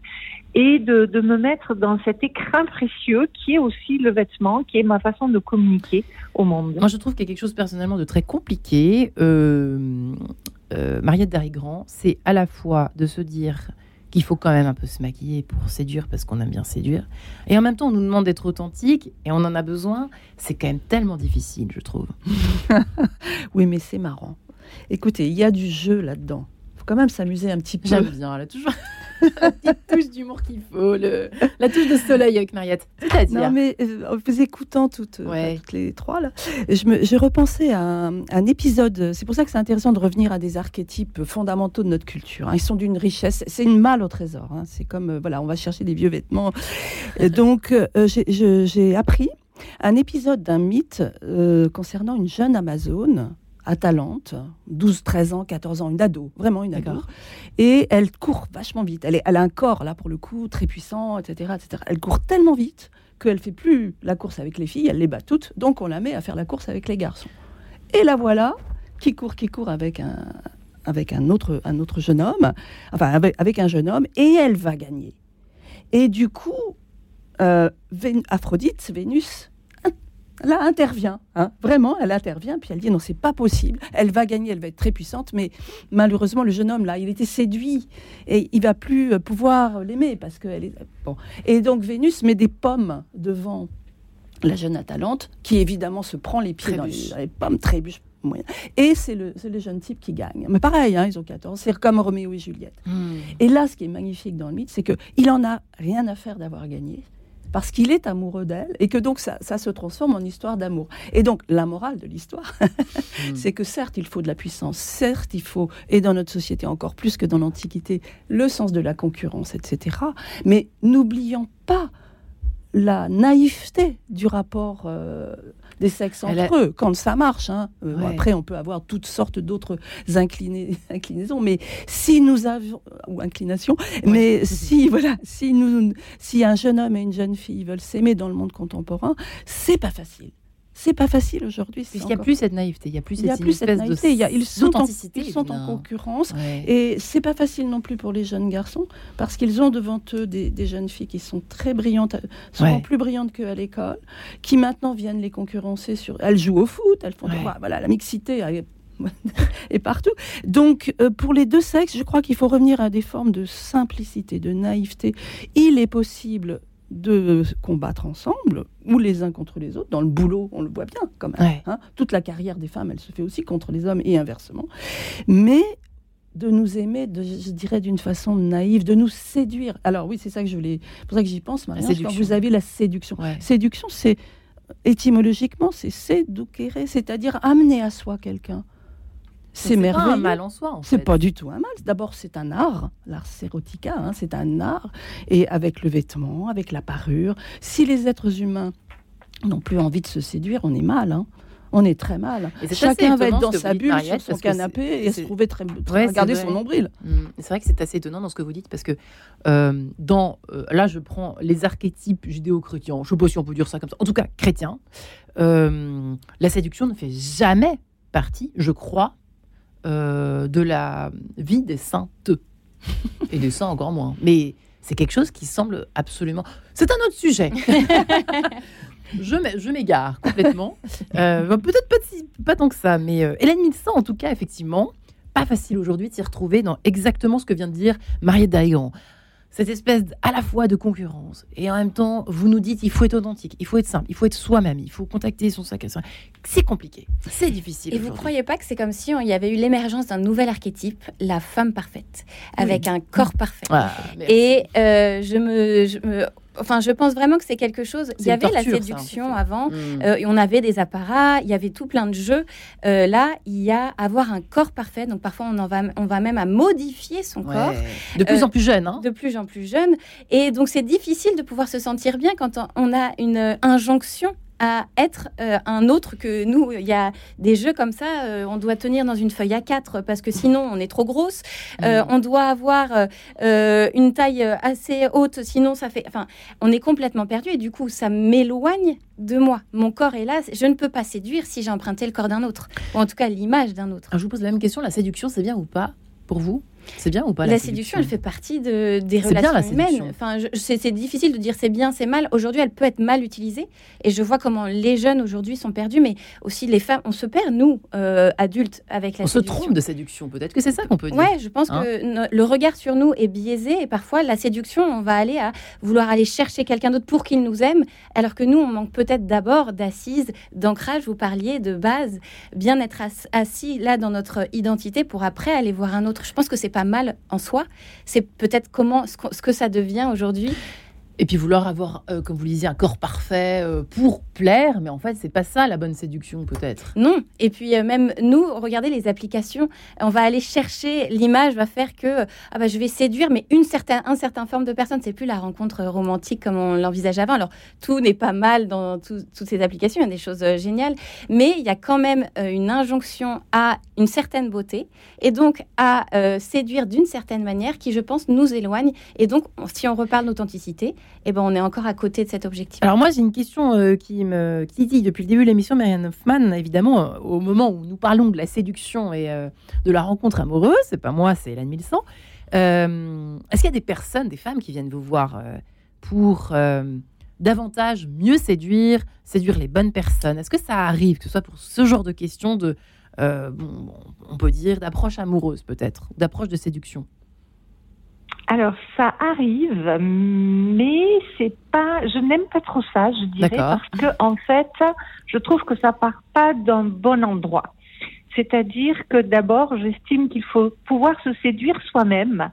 et de, de, me mettre dans cet écrin précieux qui est aussi le vêtement, qui est ma façon de communiquer au monde. Moi, je trouve qu'il y a quelque chose personnellement de très compliqué. Euh, euh, Mariette Darigrand, c'est à la fois de se dire qu'il faut quand même un peu se maquiller pour séduire parce qu'on aime bien séduire. Et en même temps, on nous demande d'être authentique et on en a besoin. C'est quand même tellement difficile, je trouve. oui, mais c'est marrant. Écoutez, il y a du jeu là-dedans faut quand même s'amuser un petit peu. J'aime bien, elle a toujours la petite touche d'humour qu'il faut, le... la touche de soleil avec Mariette. C'est-à-dire. Non, mais euh, en vous écoutant toutes, euh, toutes les trois, là, j'ai repensé à un, épisode. C'est pour ça que c'est intéressant de revenir à des archétypes fondamentaux de notre culture. Hein. Ils sont d'une richesse. C'est une malle au trésor. Hein. C'est comme, euh, voilà, on va chercher des vieux vêtements. donc, j'ai appris un épisode d'un mythe concernant une jeune Amazone Atalante, 12, 13 ans, 14 ans, une ado, vraiment une ado. Et elle court vachement vite. Elle, est, elle a un corps, là, pour le coup, très puissant, etc. etc. Elle court tellement vite qu'elle fait plus la course avec les filles, elle les bat toutes, donc on la met à faire la course avec les garçons. Et la voilà, qui court, qui court avec un, avec un, autre, un autre jeune homme, enfin, avec, un jeune homme, et elle va gagner. Et du coup, euh, Aphrodite, Vénus, là intervient, hein. vraiment, elle intervient, puis elle dit non, c'est pas possible, elle va gagner, elle va être très puissante, mais malheureusement, le jeune homme là, il était séduit et il va plus euh, pouvoir l'aimer parce qu'elle est bon. Et donc Vénus met des pommes devant la jeune Atalante, qui évidemment se prend les pieds dans les, pommes, trébuche. Moyen. Et c'est le, le, jeune type qui gagne. Mais pareil, hein, ils ont 14, c'est comme Roméo et Juliette. Hmm. Et là, ce qui est magnifique dans le mythe, c'est qu'il en a rien à faire d'avoir gagné parce qu'il est amoureux d'elle et que donc ça, se transforme en histoire d'amour. Et donc la morale de l'histoire, hmm. c'est que certes il faut de la puissance, certes il faut, et dans notre société encore plus que dans l'Antiquité, le sens de la concurrence, etc. Mais n'oublions pas la naïveté du rapport, euh, des sexes entre eux, quand ça marche. Hein. Euh, après, on peut avoir toutes sortes d'autres inclinaisons, mais si nous avons ou inclinations, mais si voilà, si nous, si un jeune homme et une jeune fille veulent s'aimer dans le monde contemporain, c'est pas facile. C'est pas facile aujourd'hui. Puisqu'il n'y a plus cette naïveté, il n'y a plus cette, plus cette naïveté. ils sont, en, ils sont en concurrence et c'est pas facile non plus pour les jeunes garçons parce qu'ils ont devant eux des, jeunes filles qui sont très brillantes, souvent plus brillantes qu'à l'école, qui maintenant viennent les concurrencer sur. Elles jouent au foot, elles font voilà la mixité et partout. Donc, euh, pour les deux sexes, je crois qu'il faut revenir à des formes de simplicité, de naïveté. Il est possible de combattre ensemble, ou les uns contre les autres. Dans le boulot, on le voit bien quand même. Hein. Toute la carrière des femmes, elle se fait aussi contre les hommes et inversement. Mais de nous aimer, de, je dirais d'une façon naïve, de nous séduire. Alors oui, c'est ça que je voulais. pour ça que j'y pense, maintenant. Quand vous avez la séduction. Séduction, c'est étymologiquement, c'est séduquer, c'est-à-dire amener à soi quelqu'un. C'est merveilleux. pas un mal en soi. En c'est pas du tout un mal. D'abord, c'est un art, l'art sérotica, hein, c'est un art. Et avec le vêtement, avec la parure. Si les êtres humains n'ont plus envie de se séduire, on est mal. Hein. On est très mal. Chacun va être dans sa bulle, sur son canapé et se trouver très, très regarder son nombril. Mmh. C'est vrai que c'est assez étonnant dans ce que vous dites parce que euh, dans euh, là, je prends les archétypes judéo-chrétiens. Je ne sais pas si on peut dire ça comme ça. En tout cas, chrétiens. Euh, la séduction ne fait jamais partie, je crois, euh, de la vie des saintes. Et des saints encore moins. Mais c'est quelque chose qui semble absolument... C'est un autre sujet. je m'égare complètement. Euh, peut-être pas, pas, tant que ça, mais euh, Hélène Milsan, en tout cas, effectivement, pas facile aujourd'hui de s'y retrouver dans exactement ce que vient de dire Mariette Daïgan cette espèce à la fois de concurrence et en même temps, vous nous dites il faut être authentique, il faut être simple, il faut être soi-même, il faut contacter son sac à C'est compliqué, c'est difficile. Et vous croyez pas que c'est comme si il y avait eu l'émergence d'un nouvel archétype, la femme parfaite, avec un corps parfait. Ah, et euh, je, me, je me Enfin, je pense vraiment que c'est quelque chose. Il y avait la séduction avant, hmm. euh, et on avait des apparats, il y avait tout plein de jeux. Euh, là, il y a avoir un corps parfait. Donc parfois, on en va, on va même à modifier son corps. De plus en plus jeune, hein. De plus en plus jeune. Et donc, c'est difficile de pouvoir se sentir bien quand on a une injonction à être euh, un autre que nous. Il y a des jeux comme ça, euh, on doit tenir dans une feuille à 4 parce que sinon on est trop grosse. Euh, mm. on doit avoir une taille assez haute, sinon ça fait. Enfin, on est complètement perdu et du coup ça m'éloigne de moi. Mon corps est là, je ne peux pas séduire si j'ai emprunté le corps d'un autre, ou en tout cas l'image d'un autre. je vous pose la même question, la séduction c'est bien ou pas pour vous? C'est bien ou pas la, séduction, elle fait partie de, des relations humaines. Enfin, c'est difficile de dire c'est bien, c'est mal. Aujourd'hui, elle peut être mal utilisée. Et je vois comment les jeunes aujourd'hui sont perdus, mais aussi les femmes. On se perd, nous, euh, adultes, avec la on séduction. On se trompe de séduction, peut-être que c'est ça qu'on peut dire. Ouais, je pense hein que le regard sur nous est biaisé. Et parfois, la séduction, on va aller à vouloir aller chercher quelqu'un d'autre pour qu'il nous aime, alors que nous, on manque peut-être d'abord d'assises, d'ancrage. Vous parliez de base, bien être assis là dans notre identité pour après aller voir un autre. Je pense que c'est pas mal en soi. C'est peut-être comment ce que ça devient aujourd'hui et puis vouloir avoir, euh, comme vous le disiez, un corps parfait euh, pour plaire, mais en fait, c'est pas ça la bonne séduction, peut-être. Non. Et puis euh, même nous, regardez les applications, on va aller chercher l'image, va faire que ah bah, je vais séduire, mais une certaine, un certain forme de personne. C'est plus la rencontre romantique comme on l'envisage avant. Alors tout n'est pas mal dans toutes ces applications, il y a des choses géniales, mais il y a quand même une injonction à une certaine beauté et donc à séduire d'une certaine manière qui, je pense, nous éloigne. Et donc, si on reparle d'authenticité, eh ben, on est encore à côté de cet objectif. Alors moi, j'ai une question euh, qui me dit depuis le début de l'émission, Marianne Hoffman, évidemment, euh, au moment où nous parlons de la séduction et euh, de la rencontre amoureuse, c'est pas moi, c'est Hélène Milsan. Est-ce qu'il y a des personnes, des femmes qui viennent vous voir pour davantage mieux séduire, séduire les bonnes personnes? Est-ce que ça arrive, que ce soit pour ce genre de questions de, on peut dire, d'approche amoureuse peut-être, d'approche de séduction? Alors ça arrive, mais c'est pas, je n'aime pas trop ça, je dirais, parce que en fait, je trouve que ça part pas d'un bon endroit. C'est-à-dire que d'abord, j'estime qu'il faut pouvoir se séduire soi-même.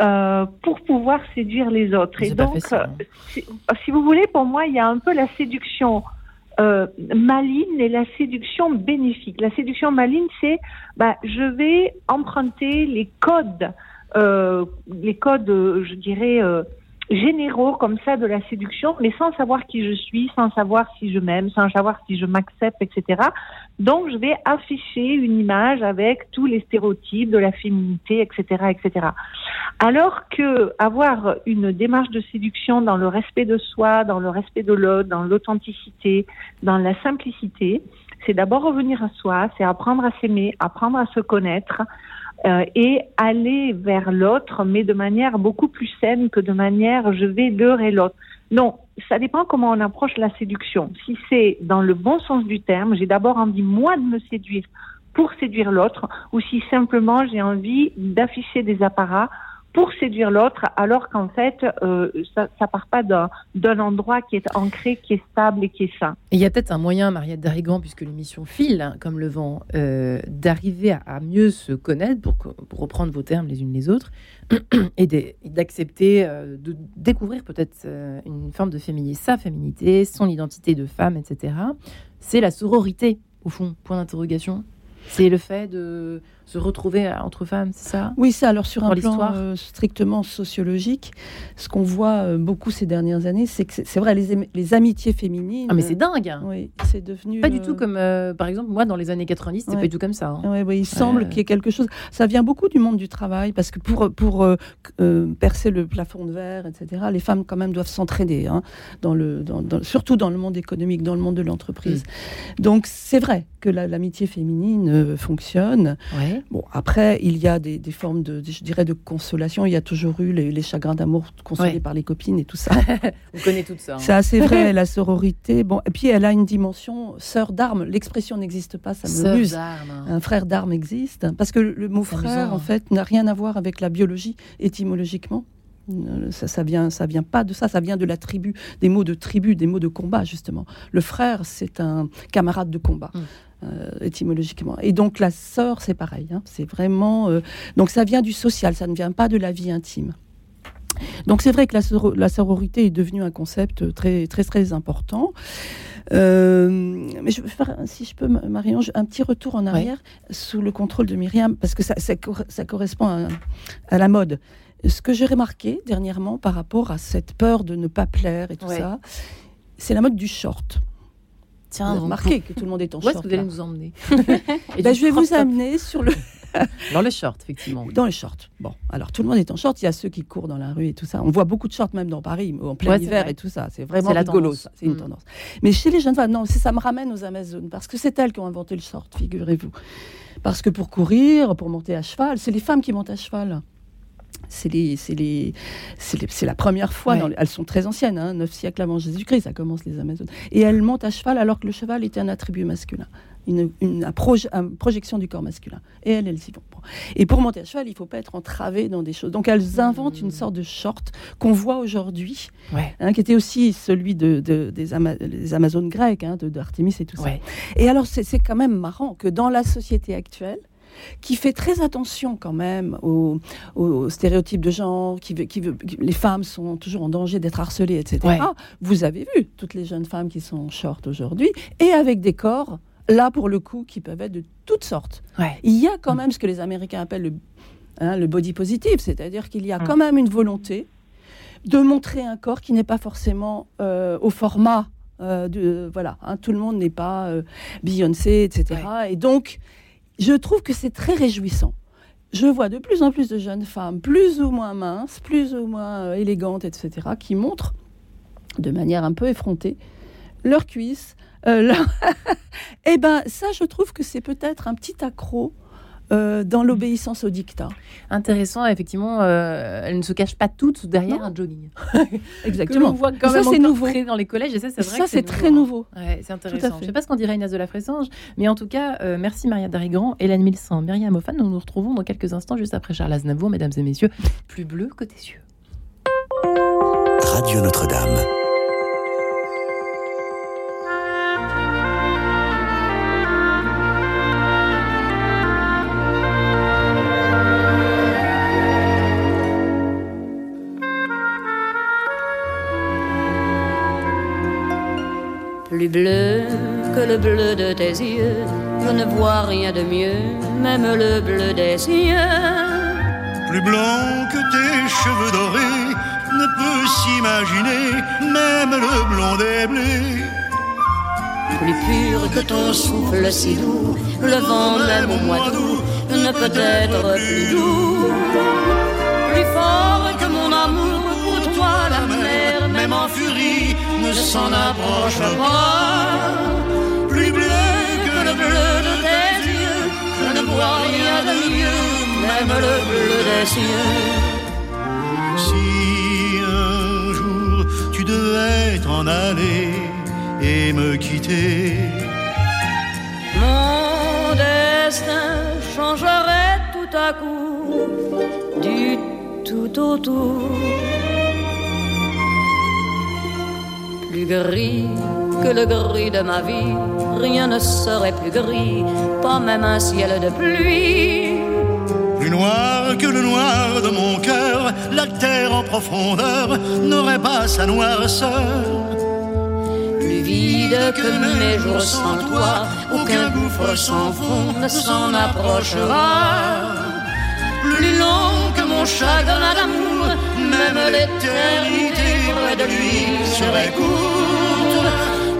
Euh, pour pouvoir séduire les autres. Et donc, euh, si, vous voulez, pour moi, il y a un peu la séduction euh, maligne et la séduction bénéfique. La séduction maligne, c'est bah, je vais emprunter les codes les codes, je dirais, euh, généraux comme ça de la séduction, mais sans savoir qui je suis, sans savoir si je m'aime, sans savoir si je m'accepte, etc. Donc, je vais afficher une image avec tous les stéréotypes de la féminité, etc., etc. Alors que avoir une démarche de séduction dans le respect de soi, dans le respect de l'autre, dans l'authenticité, dans la simplicité, c'est d'abord revenir à soi, c'est apprendre à s'aimer, apprendre à se connaître, euh, et aller vers l'autre, mais de manière beaucoup plus saine que de manière je vais leurrer l'autre. Non, ça dépend comment on approche la séduction. Si c'est dans le bon sens du terme, j'ai d'abord envie moi de me séduire pour séduire l'autre, ou si simplement j'ai envie d'afficher des apparats pour séduire l'autre, alors qu'en fait, euh, ça ne part pas d'un endroit qui est ancré, qui est stable et qui est sain. il y a peut-être un moyen, Mariette Darrigan, puisque l'émission file hein, comme le vent, euh, d'arriver à, mieux se connaître, pour, pour, reprendre vos termes les unes les autres, et d'accepter, euh, de découvrir peut-être une forme de féminité, sa féminité, son identité de femme, etc. C'est la sororité, au fond, point d'interrogation. C'est le fait de se retrouver entre femmes, c'est ça? Oui, ça. Alors sur un plan euh, strictement sociologique, ce qu'on voit euh, beaucoup ces dernières années, c'est que c'est vrai les, les, amitiés féminines. Ah mais c'est dingue. Hein. Oui, c'est devenu pas du tout euh, comme par exemple moi dans les années 90, c'était pas du tout comme ça. Hein. Oui, il semble qu'il y ait quelque chose. Ça vient beaucoup du monde du travail parce que pour pour percer le plafond de verre, etc. Les femmes quand même doivent s'entraider hein, dans le dans, surtout dans le monde économique, dans le monde de l'entreprise. Mm. Donc c'est vrai que l'amitié féminine fonctionne. Ouais. Bon, après, il y a des, formes de, je dirais, de consolation. Il y a toujours eu les, chagrins d'amour consolés par les copines et tout ça. On connaît tout ça. Hein. C'est assez vrai, la sororité. Bon, et puis elle a une dimension sœur d'armes. L'expression n'existe pas, ça me muse. Un frère d'armes existe parce que le mot frère, en fait, n'a rien à voir avec la biologie étymologiquement. Euh, ça, ça vient, ça vient pas de ça, ça vient de la tribu, des mots de tribu, des mots de combat justement. Le frère, c'est un camarade de combat. Hum. Euh, étymologiquement. Et donc la sœur, c'est pareil. Hein. c'est vraiment. Euh, donc ça vient du social, ça ne vient pas de la vie intime. Donc c'est vrai que la, la, sororité est devenue un concept très très très important. Euh, mais je vais faire, si je peux, Marion, un petit retour en arrière sous le contrôle de Myriam, parce que ça, ça, correspond à, la mode. Ce que j'ai remarqué dernièrement par rapport à cette peur de ne pas plaire et tout ça, c'est la mode du short. Tiens, vous remarquez que tout le monde est en short. Où est-ce que vous allez nous emmener ben, Je vais vous amener sur le. dans les shorts, effectivement. Dans les shorts. Bon, alors tout le monde est en short. Il y a ceux qui courent dans la rue et tout ça. On voit beaucoup de shorts même dans Paris, en plein hiver et tout ça. C'est vraiment rigolo. C'est une mm. tendance. Mais chez les jeunes femmes, non, ça me ramène aux Amazones parce que c'est elles qui ont inventé le short, figurez-vous. Parce que pour courir, pour monter à cheval, c'est les femmes qui montent à cheval c'est les, les, c'est la première fois. elles sont très anciennes, hein, 9 siècles avant Jésus-Christ, ça commence les Amazones. Et elles montent à cheval alors que le cheval était un attribut masculin, une, une, projection du corps masculin. Et elles, elles y vont. Et pour monter à cheval, il ne faut pas être entravé dans des choses. Donc elles inventent une sorte de short qu'on voit aujourd'hui, hein, qui était aussi celui de, des, Amazones grecques, hein, d'Artémis et tout ça. Et alors c'est quand même marrant que dans la société actuelle, qui fait très attention quand même aux, stéréotypes de genre, qui qui les femmes sont toujours en danger d'être harcelées, etc. Vous avez vu toutes les jeunes femmes qui sont short aujourd'hui et avec des corps, là pour le coup, qui peuvent être de toutes sortes. Il y a quand même ce que les Américains appellent le, hein, le body positive, c'est-à-dire qu'il y a mm. quand même une volonté de montrer un corps qui n'est pas forcément euh, au format euh, de voilà, hein, tout le monde n'est pas euh, Beyoncé, etc. Et donc je trouve que c'est très réjouissant. Je vois de plus en plus de jeunes femmes, plus ou moins minces, plus ou moins euh, élégantes, etc., qui montrent de manière un peu effrontée leurs cuisses. Euh, eh ben, ça, je trouve que c'est peut-être un petit accro euh, dans l'obéissance au dictat. Intéressant, effectivement, euh, elles ne se cachent pas toutes derrière un jogging. Exactement. on voit quand ça, c'est nouveau. dans les collèges, et ça, c'est vrai. Ça, c'est très nouveau. c'est intéressant. Je ne sais pas ce qu'on dirait Inès de la Fressange, mais en tout cas, euh, merci Maria Darigrand, Hélène Milsan, Myriam Ophane. Nous nous retrouvons dans quelques instants, juste après Charles Aznavour, mesdames et messieurs. Plus bleu côté cieux. Radio Notre-Dame. Plus bleu que le bleu de tes yeux. Je ne vois rien de mieux, même le bleu des cieux. Plus blanc que tes cheveux dorés, ne peut s'imaginer, même le blond des blés. Plus pur que ton souffle si doux, le vent même au mois d'août ne peut être plus doux. Plus fort que mon amour pour toi, la mer, même en furie, ne s'en approche pas. Plus bleu que le bleu de tes yeux, je ne vois rien de mieux, même le bleu des cieux. Si un jour tu devais t'en aller et me quitter, mon destin changerait tout à coup du tout autour. Gris que le gris de ma vie, rien ne serait plus gris, pas même un ciel de pluie. Plus noir que le noir de mon cœur, la terre en profondeur n'aurait pas sa noirceur. Plus vide que mes jours sans toi, aucun gouffre sans fond ne s'en approchera. Plus long que mon chagrin d'amour, même l'éternité de lui serait courte.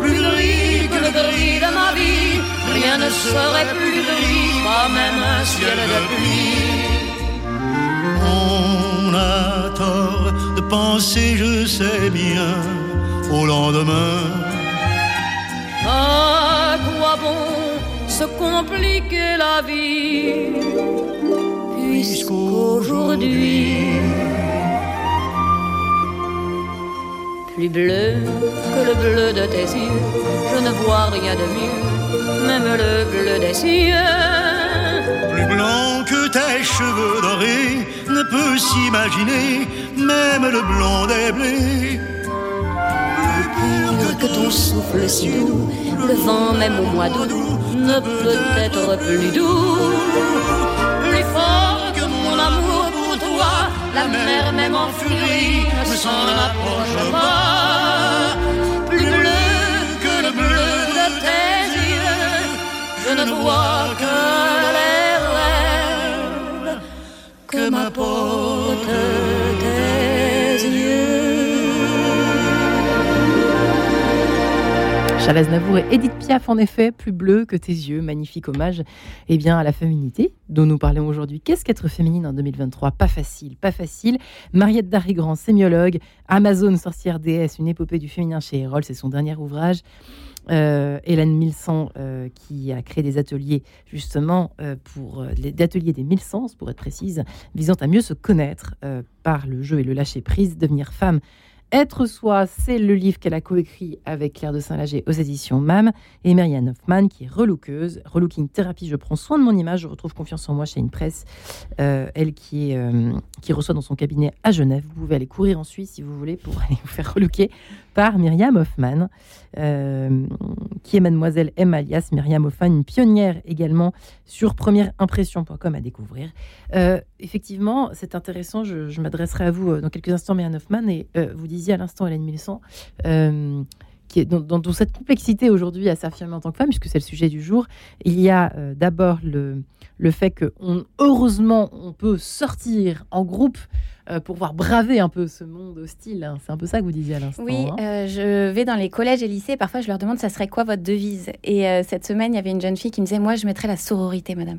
Plus gris que le gris de ma vie, rien ne serait plus gris, pas même un ciel de pluie. On a tort de penser, je sais bien, au lendemain. À quoi bon se compliquer la vie puisqu'aujourd'hui plus bleu que le bleu de tes yeux, je ne vois rien de mieux, même le bleu des cieux. Plus blanc que tes cheveux dorés ne peut s'imaginer, même le blond des blés. Plus pur que ton souffle si doux, le vent même au mois d'août ne peut être plus doux. La mer même en furie ne s'en approche. Plus bleu que le bleu de tes yeux, je ne vois que les rêves que m'apportent tes yeux. Chavez Navour et Edith Piaf, en effet, plus bleu que tes yeux. Magnifique hommage eh bien, à la féminité dont nous parlons aujourd'hui. Qu'est-ce qu'être féminine en 2023 Pas facile, pas facile. Mariette Darigrand, sémiologue, Amazon, sorcière déesse, une épopée du féminin chez Erol, c'est son dernier ouvrage. Euh, Hélène Milsan, euh, qui a créé des ateliers, justement, euh, pour des ateliers des mille sens, pour être précise, visant à mieux se connaître par le jeu et le lâcher-prise, devenir femme être soi, c'est le livre qu'elle a coécrit avec Claire de Saint-Lager aux éditions MAM et Marianne Hoffman qui est relookeuse. Relooking thérapie, je prends soin de mon image, je retrouve confiance en moi chez une presse. Euh, elle qui, euh, qui reçoit dans son cabinet à Genève. Vous pouvez aller courir en Suisse si vous voulez pour aller vous faire relooker par Myriam Hoffman, euh, qui est mademoiselle M alias Myriam Hoffman, une pionnière également sur premièreimpression.com à découvrir. effectivement, c'est intéressant, je, m'adresserai à vous dans quelques instants, Myriam Hoffman, et vous disiez à l'instant, Hélène Milsan, qui est dans, dans, cette complexité aujourd'hui à s'affirmer en tant que femme, puisque c'est le sujet du jour, il y a d'abord le, fait que, on, heureusement, on peut sortir en groupe euh, pour pouvoir braver un peu ce monde hostile. Hein. C'est un peu ça que vous disiez à l'instant. Oui, hein. euh, je vais dans les collèges et lycées. Parfois, je leur demande ça serait quoi votre devise? Et euh, cette semaine, il y avait une jeune fille qui me disait moi, je mettrais la sororité, madame,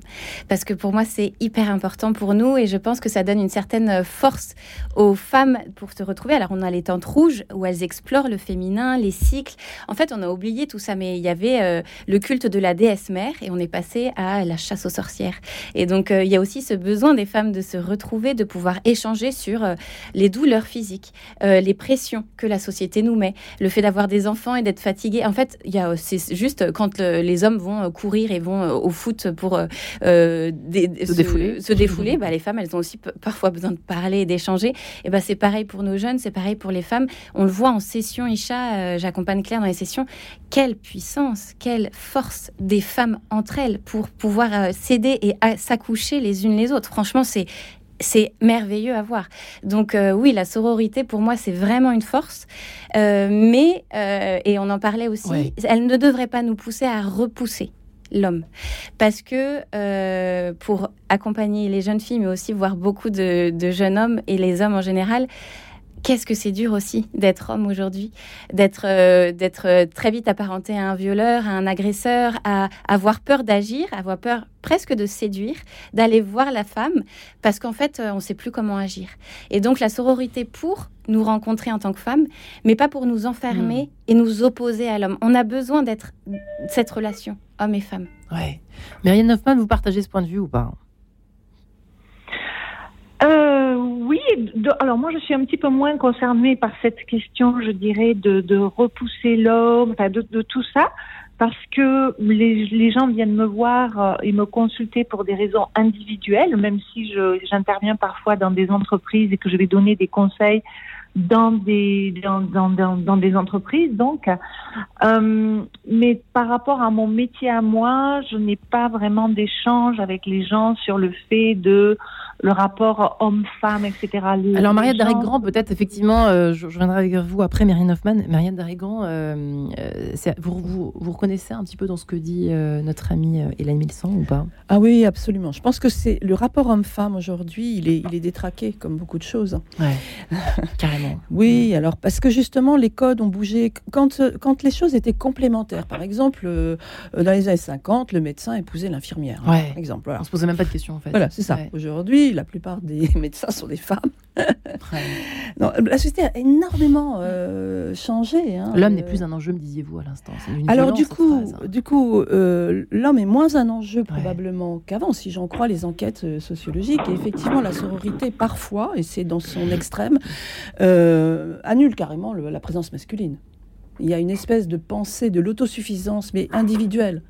parce que pour moi, c'est hyper important pour nous et je pense que ça donne une certaine force aux femmes pour se retrouver. Alors, on a les tentes rouges où elles explorent le féminin, les cycles. En fait, on a oublié tout ça, mais il y avait le culte de la déesse mère et on est passé à la chasse aux sorcières. Et donc, il y a aussi ce besoin des femmes de se retrouver, de pouvoir échanger sur euh, les douleurs physiques, euh, les pressions que la société nous met, le fait d'avoir des enfants et d'être fatigué. En fait, il y a c'est juste quand les hommes vont euh, courir et vont au foot pour se, défouler, se défouler bah, les femmes, elles ont aussi parfois besoin de parler et d'échanger. Et bah, c'est pareil pour nos jeunes, c'est pareil pour les femmes. On le voit en session, Isha, j'accompagne Claire dans les sessions. Quelle puissance, quelle force des femmes entre elles pour pouvoir s'aider et s'accoucher les unes les autres. Franchement, c'est c'est merveilleux à voir. Donc euh, oui, la sororité pour moi c'est vraiment une force, euh, mais euh, et on en parlait aussi, elle ne devrait pas nous pousser à repousser l'homme, parce que pour accompagner les jeunes filles, mais aussi voir beaucoup de, jeunes hommes et les hommes en général, qu'est-ce que c'est dur aussi d'être homme aujourd'hui, d'être euh, d'être euh, très vite apparenté à un violeur, à un agresseur, à, avoir peur d'agir, avoir peur presque de séduire, d'aller voir la femme, parce qu'en fait, euh, on ne sait plus comment agir. Et donc la sororité pour nous rencontrer en tant que femme, mais pas pour nous enfermer hmm. et nous opposer à l'homme. On a besoin d'être cette relation homme et femme. Ouais. Marianne Hoffman, vous partagez ce point de vue ou pas? Euh, oui, alors moi je suis un petit peu moins concernée par cette question, je dirais, de, repousser l'homme, de, tout ça, parce que les, gens viennent me voir euh, et me consulter pour des raisons individuelles, même si j'interviens parfois dans des entreprises et que je vais donner des conseils dans, des entreprises donc euh, mais par rapport à mon métier à moi je n'ai pas vraiment d'échange avec les gens sur le fait de le rapport homme-femme, etc. Alors, Marianne gens... peut-être, effectivement, euh, je, reviendrai avec vous après, Marianne Hoffman. Marianne Darrigan, euh, euh vous, vous, vous, reconnaissez un petit peu dans ce que dit euh, notre amie Hélène Milson ou pas? Ah oui, absolument. Je pense que c'est le rapport homme-femme aujourd'hui, il est, il est détraqué, comme beaucoup de choses. Ouais, carrément. oui, alors, parce que justement, les codes ont bougé. Quand, quand les choses étaient complémentaires, par exemple, dans les années 50, le médecin épousait l'infirmière. Ouais. Par exemple. Voilà. On se posait même pas de questions, en fait. Voilà, c'est ça. Aujourd'hui, la plupart des médecins sont des femmes. la société a énormément euh, changé. Hein. L'homme n'est plus un enjeu, me disiez-vous à l'instant. Alors du coup, hein. du coup, euh, l'homme est moins un enjeu probablement qu'avant, si j'en crois les enquêtes euh, sociologiques. Et effectivement, la sororité, parfois, et c'est dans son extrême, annule carrément la présence masculine. Il y a une espèce de pensée de l'autosuffisance, mais individuelle.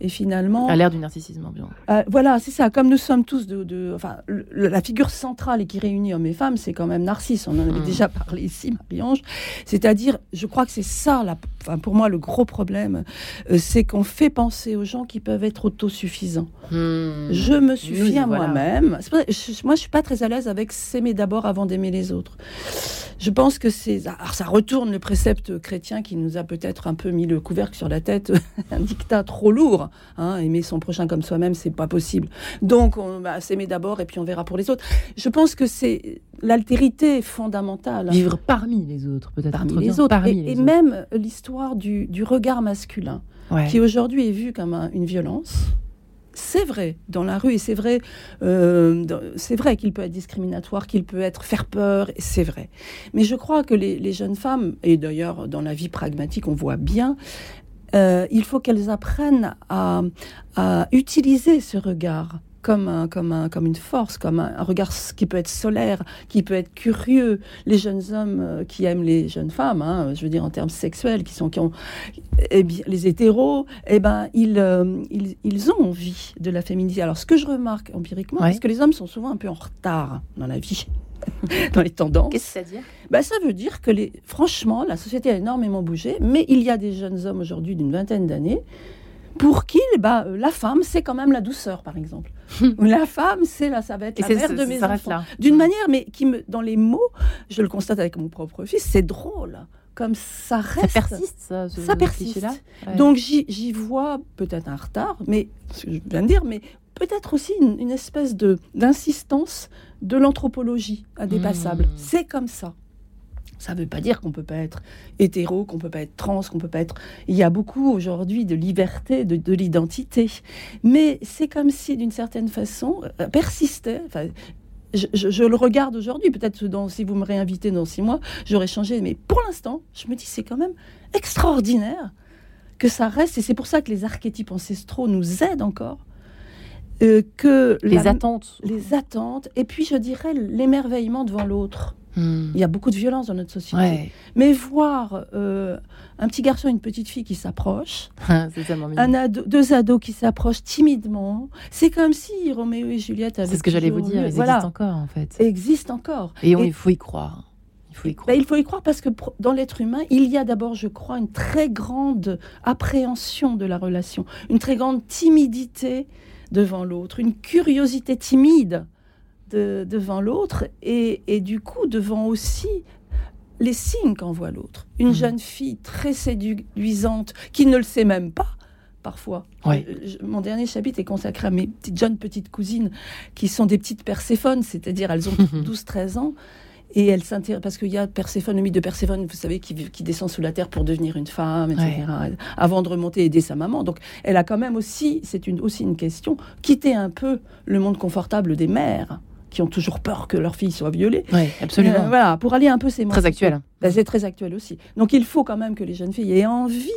Et finalement. À l'ère du narcissisme ambiant. Euh, voilà, c'est ça. Comme nous sommes tous de. enfin, la figure centrale et qui réunit hommes et femmes, c'est quand même Narcisse. On en avait hmm. déjà parlé ici, Marie-Ange. C'est-à-dire, je crois que c'est ça, la, enfin, pour moi, le gros problème. Euh, c'est qu'on fait penser aux gens qui peuvent être autosuffisants. Hmm. Je me suffis à moi-même. Moi, je suis pas très à l'aise avec s'aimer d'abord avant d'aimer les autres. Je pense que c'est. Alors, ça retourne le précepte chrétien qui nous a peut-être un peu mis le couvercle sur la tête, un dictat trop lourd. Hein. aimer son prochain comme soi-même, c'est pas possible. Donc, on va s'aimer d'abord et puis on verra pour les autres. Je pense que c'est l'altérité fondamentale. Vivre parmi les autres, peut-être. Parmi les autres. et, même l'histoire du, regard masculin, qui aujourd'hui est vu comme une violence c'est vrai dans la rue et c'est vrai, euh, c'est vrai qu'il peut être discriminatoire, qu'il peut être faire peur, c'est vrai. Mais je crois que les, jeunes femmes, et d'ailleurs dans la vie pragmatique on voit bien, euh, il faut qu'elles apprennent à, utiliser ce regard comme, comme, comme une force, comme un, regard qui peut être solaire, qui peut être curieux. Les jeunes hommes euh, qui aiment les jeunes femmes, hein, je veux dire en termes sexuels, qui sont qui ont, eh bien, les hétéros, eh ben, ils, euh, ils, ils, ont envie de la féminité. Alors, ce que je remarque empiriquement, c'est que les hommes sont souvent un peu en retard dans la vie. dans les tendances. Qu'est-ce que ça veut dire? Bah, Ça veut dire que, les... franchement, la société a énormément bougé, mais il y a des jeunes hommes aujourd'hui d'une vingtaine d'années pour qui bah, la femme, c'est quand même la douceur, par exemple. la femme, c'est la, ça va être la mère de mes enfants. D'une manière, mais qui me, dans les mots, je le constate avec mon propre fils, c'est drôle. Comme ça reste. Ça persiste, ça. ça persiste. Là Donc j'y vois peut-être un retard, mais ce que je viens de dire, mais peut-être aussi une, espèce de d'insistance de l'anthropologie indépassable. Hmm. C'est comme ça. Ça ne veut pas dire qu'on peut pas être hétéro, qu'on peut pas être trans, qu'on peut pas être. Il y a beaucoup aujourd'hui de liberté, de, l'identité, mais c'est comme si, d'une certaine façon, euh, persistait. Enfin, je, le regarde aujourd'hui. Peut-être si vous me réinvitez dans six mois, j'aurais changé. Mais pour l'instant, je me dis c'est quand même extraordinaire que ça reste. Et c'est pour ça que les archétypes ancestraux nous aident encore. Euh, que les attentes. Les attentes. Et puis, je dirais l'émerveillement devant l'autre. Hmm. Il y a beaucoup de violence dans notre société. Mais voir euh, un petit garçon et une petite fille qui s'approchent, un ado, deux ados qui s'approchent timidement, c'est comme si Roméo et Juliette avaient. C'est ce que j'allais vous dire, ils existent encore en fait. Existent encore. Et, il faut y croire. Il faut. Ben, il faut y croire parce que dans l'être humain, il y a d'abord, je crois, une très grande appréhension de la relation, une très grande timidité devant l'autre, une curiosité timide devant l'autre et, du coup devant aussi les signes qu'envoie l'autre. Une mmh. jeune fille très séduisante qui ne le sait même pas parfois. Euh, mon dernier chapitre est consacré à mes petites jeunes petites cousines qui sont des petites Perséphones, c'est-à-dire elles ont 12-13 ans. Et elle s'intéresse, parce qu'il y a Perséphone, le mythe de Perséphone, vous savez, qui, qui, descend sous la terre pour devenir une femme, etc., avant de remonter et aider sa maman. Donc, elle a quand même aussi, c'est une, aussi une question, quitter un peu le monde confortable des mères qui ont toujours peur que leur fille soit violée. Oui, absolument. Euh, voilà, pour aller un peu ces Très actuel. Ben, c'est très actuel aussi. Donc, il faut quand même que les jeunes filles aient envie,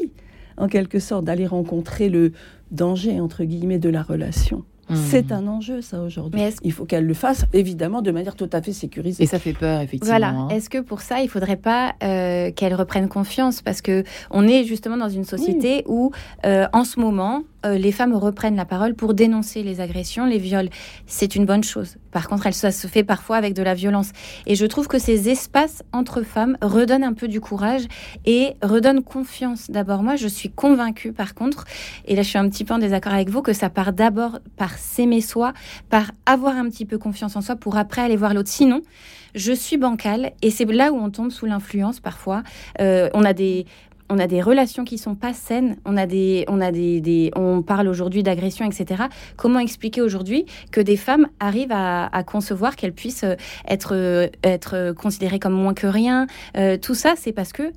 en quelque sorte, d'aller rencontrer le danger, entre guillemets, de la relation. C'est hmm. un enjeu, ça, aujourd'hui. Il faut qu'elle le fasse, évidemment, de manière tout à fait sécurisée. Et ça fait peur, effectivement. Voilà. Hein. Est-ce que pour ça, il ne faudrait pas euh, qu'elle reprenne confiance? Parce que on est justement dans une société où, euh, en ce moment, euh, les femmes reprennent la parole pour dénoncer les agressions, les viols. C'est une bonne chose. Par contre, elle, ça se fait parfois avec de la violence. Et je trouve que ces espaces entre femmes redonnent un peu du courage et redonnent confiance. D'abord, moi, je suis convaincue, par contre, et là, je suis un petit peu en désaccord avec vous, que ça part d'abord par s'aimer soi, par avoir un petit peu confiance en soi pour après aller voir l'autre. Sinon, je suis bancale et c'est là où on tombe sous l'influence parfois. Euh, on a des on a des relations qui sont pas saines, on a des, on a des, on parle aujourd'hui d'agression, etc. Comment expliquer aujourd'hui que des femmes arrivent à, concevoir qu'elles puissent euh, être, euh, être considérées comme moins que rien euh, Tout ça, c'est parce que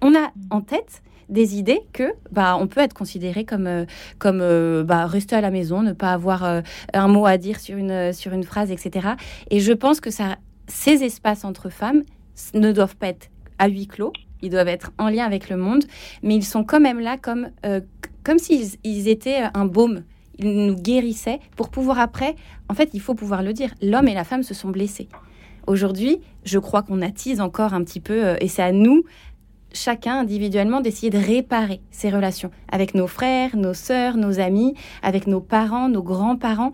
on a en tête des idées que bah on peut être considéré comme comme bah, rester à la maison, ne pas avoir un mot à dire sur une sur une phrase, etc. Et je pense que ça, ces espaces entre femmes ne doivent pas être à huis clos ils doivent être en lien avec le monde, mais ils sont quand même là comme, euh, comme s'ils ils étaient un baume. Ils nous guérissaient pour pouvoir après, en fait, il faut pouvoir le dire, l'homme et la femme se sont blessés. Aujourd'hui, je crois qu'on attise encore un petit peu, euh, et c'est à nous, chacun individuellement, d'essayer de réparer ces relations avec nos frères, nos sœurs, nos amis, avec nos parents, nos grands-parents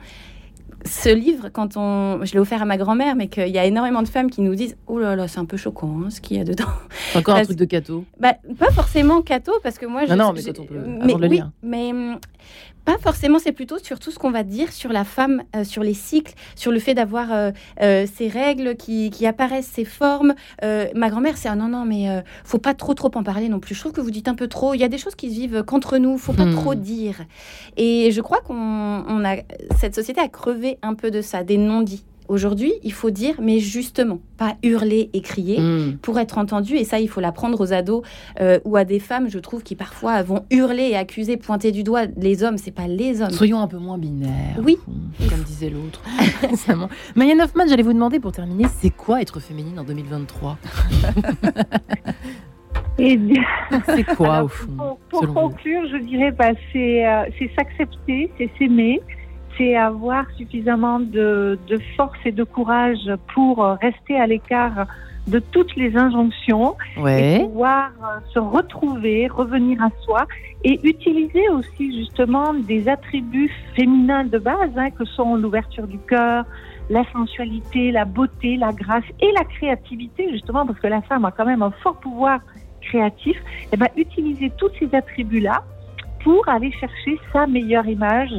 ce livre, quand on, je l'ai offert à ma grand-mère, mais qu'il y a énormément de femmes qui nous disent Oh là là, c'est un peu choquant hein, ce qu'il y a dedans. Encore un truc de cateau bah, Pas forcément cateau, parce que moi. Je, non, mais quand on peut. Mais, le oui, mais hum, pas forcément, c'est plutôt sur tout ce qu'on va dire sur la femme, euh, sur les cycles, sur le fait d'avoir euh, euh, ces règles qui, apparaissent, ces formes. ma grand-mère, c'est ah non, non, mais faut pas trop, trop en parler non plus. Je trouve que vous dites un peu trop. Il y a des choses qui se vivent qu'entre nous, faut pas trop hmm. dire. Et je crois qu'on a cette société a crevé un peu de ça, des non-dits. Aujourd'hui, il faut dire, mais justement, pas hurler et crier hmm. pour être entendu. Et ça, il faut l'apprendre aux ados euh, ou à des femmes, je trouve, qui parfois vont hurler et accuser, pointer du doigt les hommes. C'est pas les hommes. Soyons un peu moins binaires. Oui. Comme disait l'autre récemment. Marianne Hoffman, j'allais vous demander pour terminer, c'est quoi être féminine en 2023 Et c'est quoi au fond Pour, conclure, je dirais bah, euh, c'est s'accepter, c'est s'aimer, c'est avoir suffisamment de, force et de courage pour rester à l'écart de toutes les injonctions et pouvoir euh, se retrouver, revenir à soi et utiliser aussi justement des attributs féminins de base hein, que sont l'ouverture du cœur, la sensualité, la beauté, la grâce et la créativité justement parce que la femme a quand même un fort pouvoir créatif. Et eh ben utiliser tous ces attributs là pour aller chercher sa meilleure image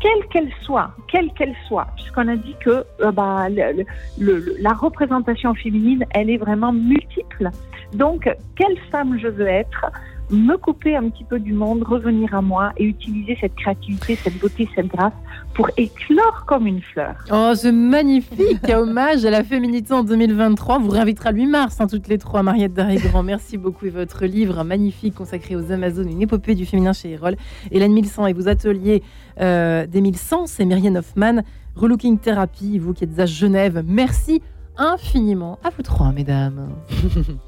quelle qu'elle soit, quelle qu'elle soit, puisqu'on a dit que euh, bah, la représentation féminine, elle est vraiment multiple. Donc, quelle femme je veux être me couper un petit peu du monde, revenir à moi et utiliser cette créativité, cette beauté, cette grâce pour éclore comme une fleur. Oh, c'est magnifique hommage à la féminité en 2023. vous réinvitera le 8 mars, hein, toutes les trois. Mariette Darry-Grand, merci beaucoup. Et votre livre magnifique consacré aux Amazones, une épopée du féminin chez Erol. Hélène 1100 et vos ateliers euh, des 1100, c'est Myrienne Hoffman. Relooking Therapy, vous qui êtes à Genève. Merci infiniment à vous trois, mesdames.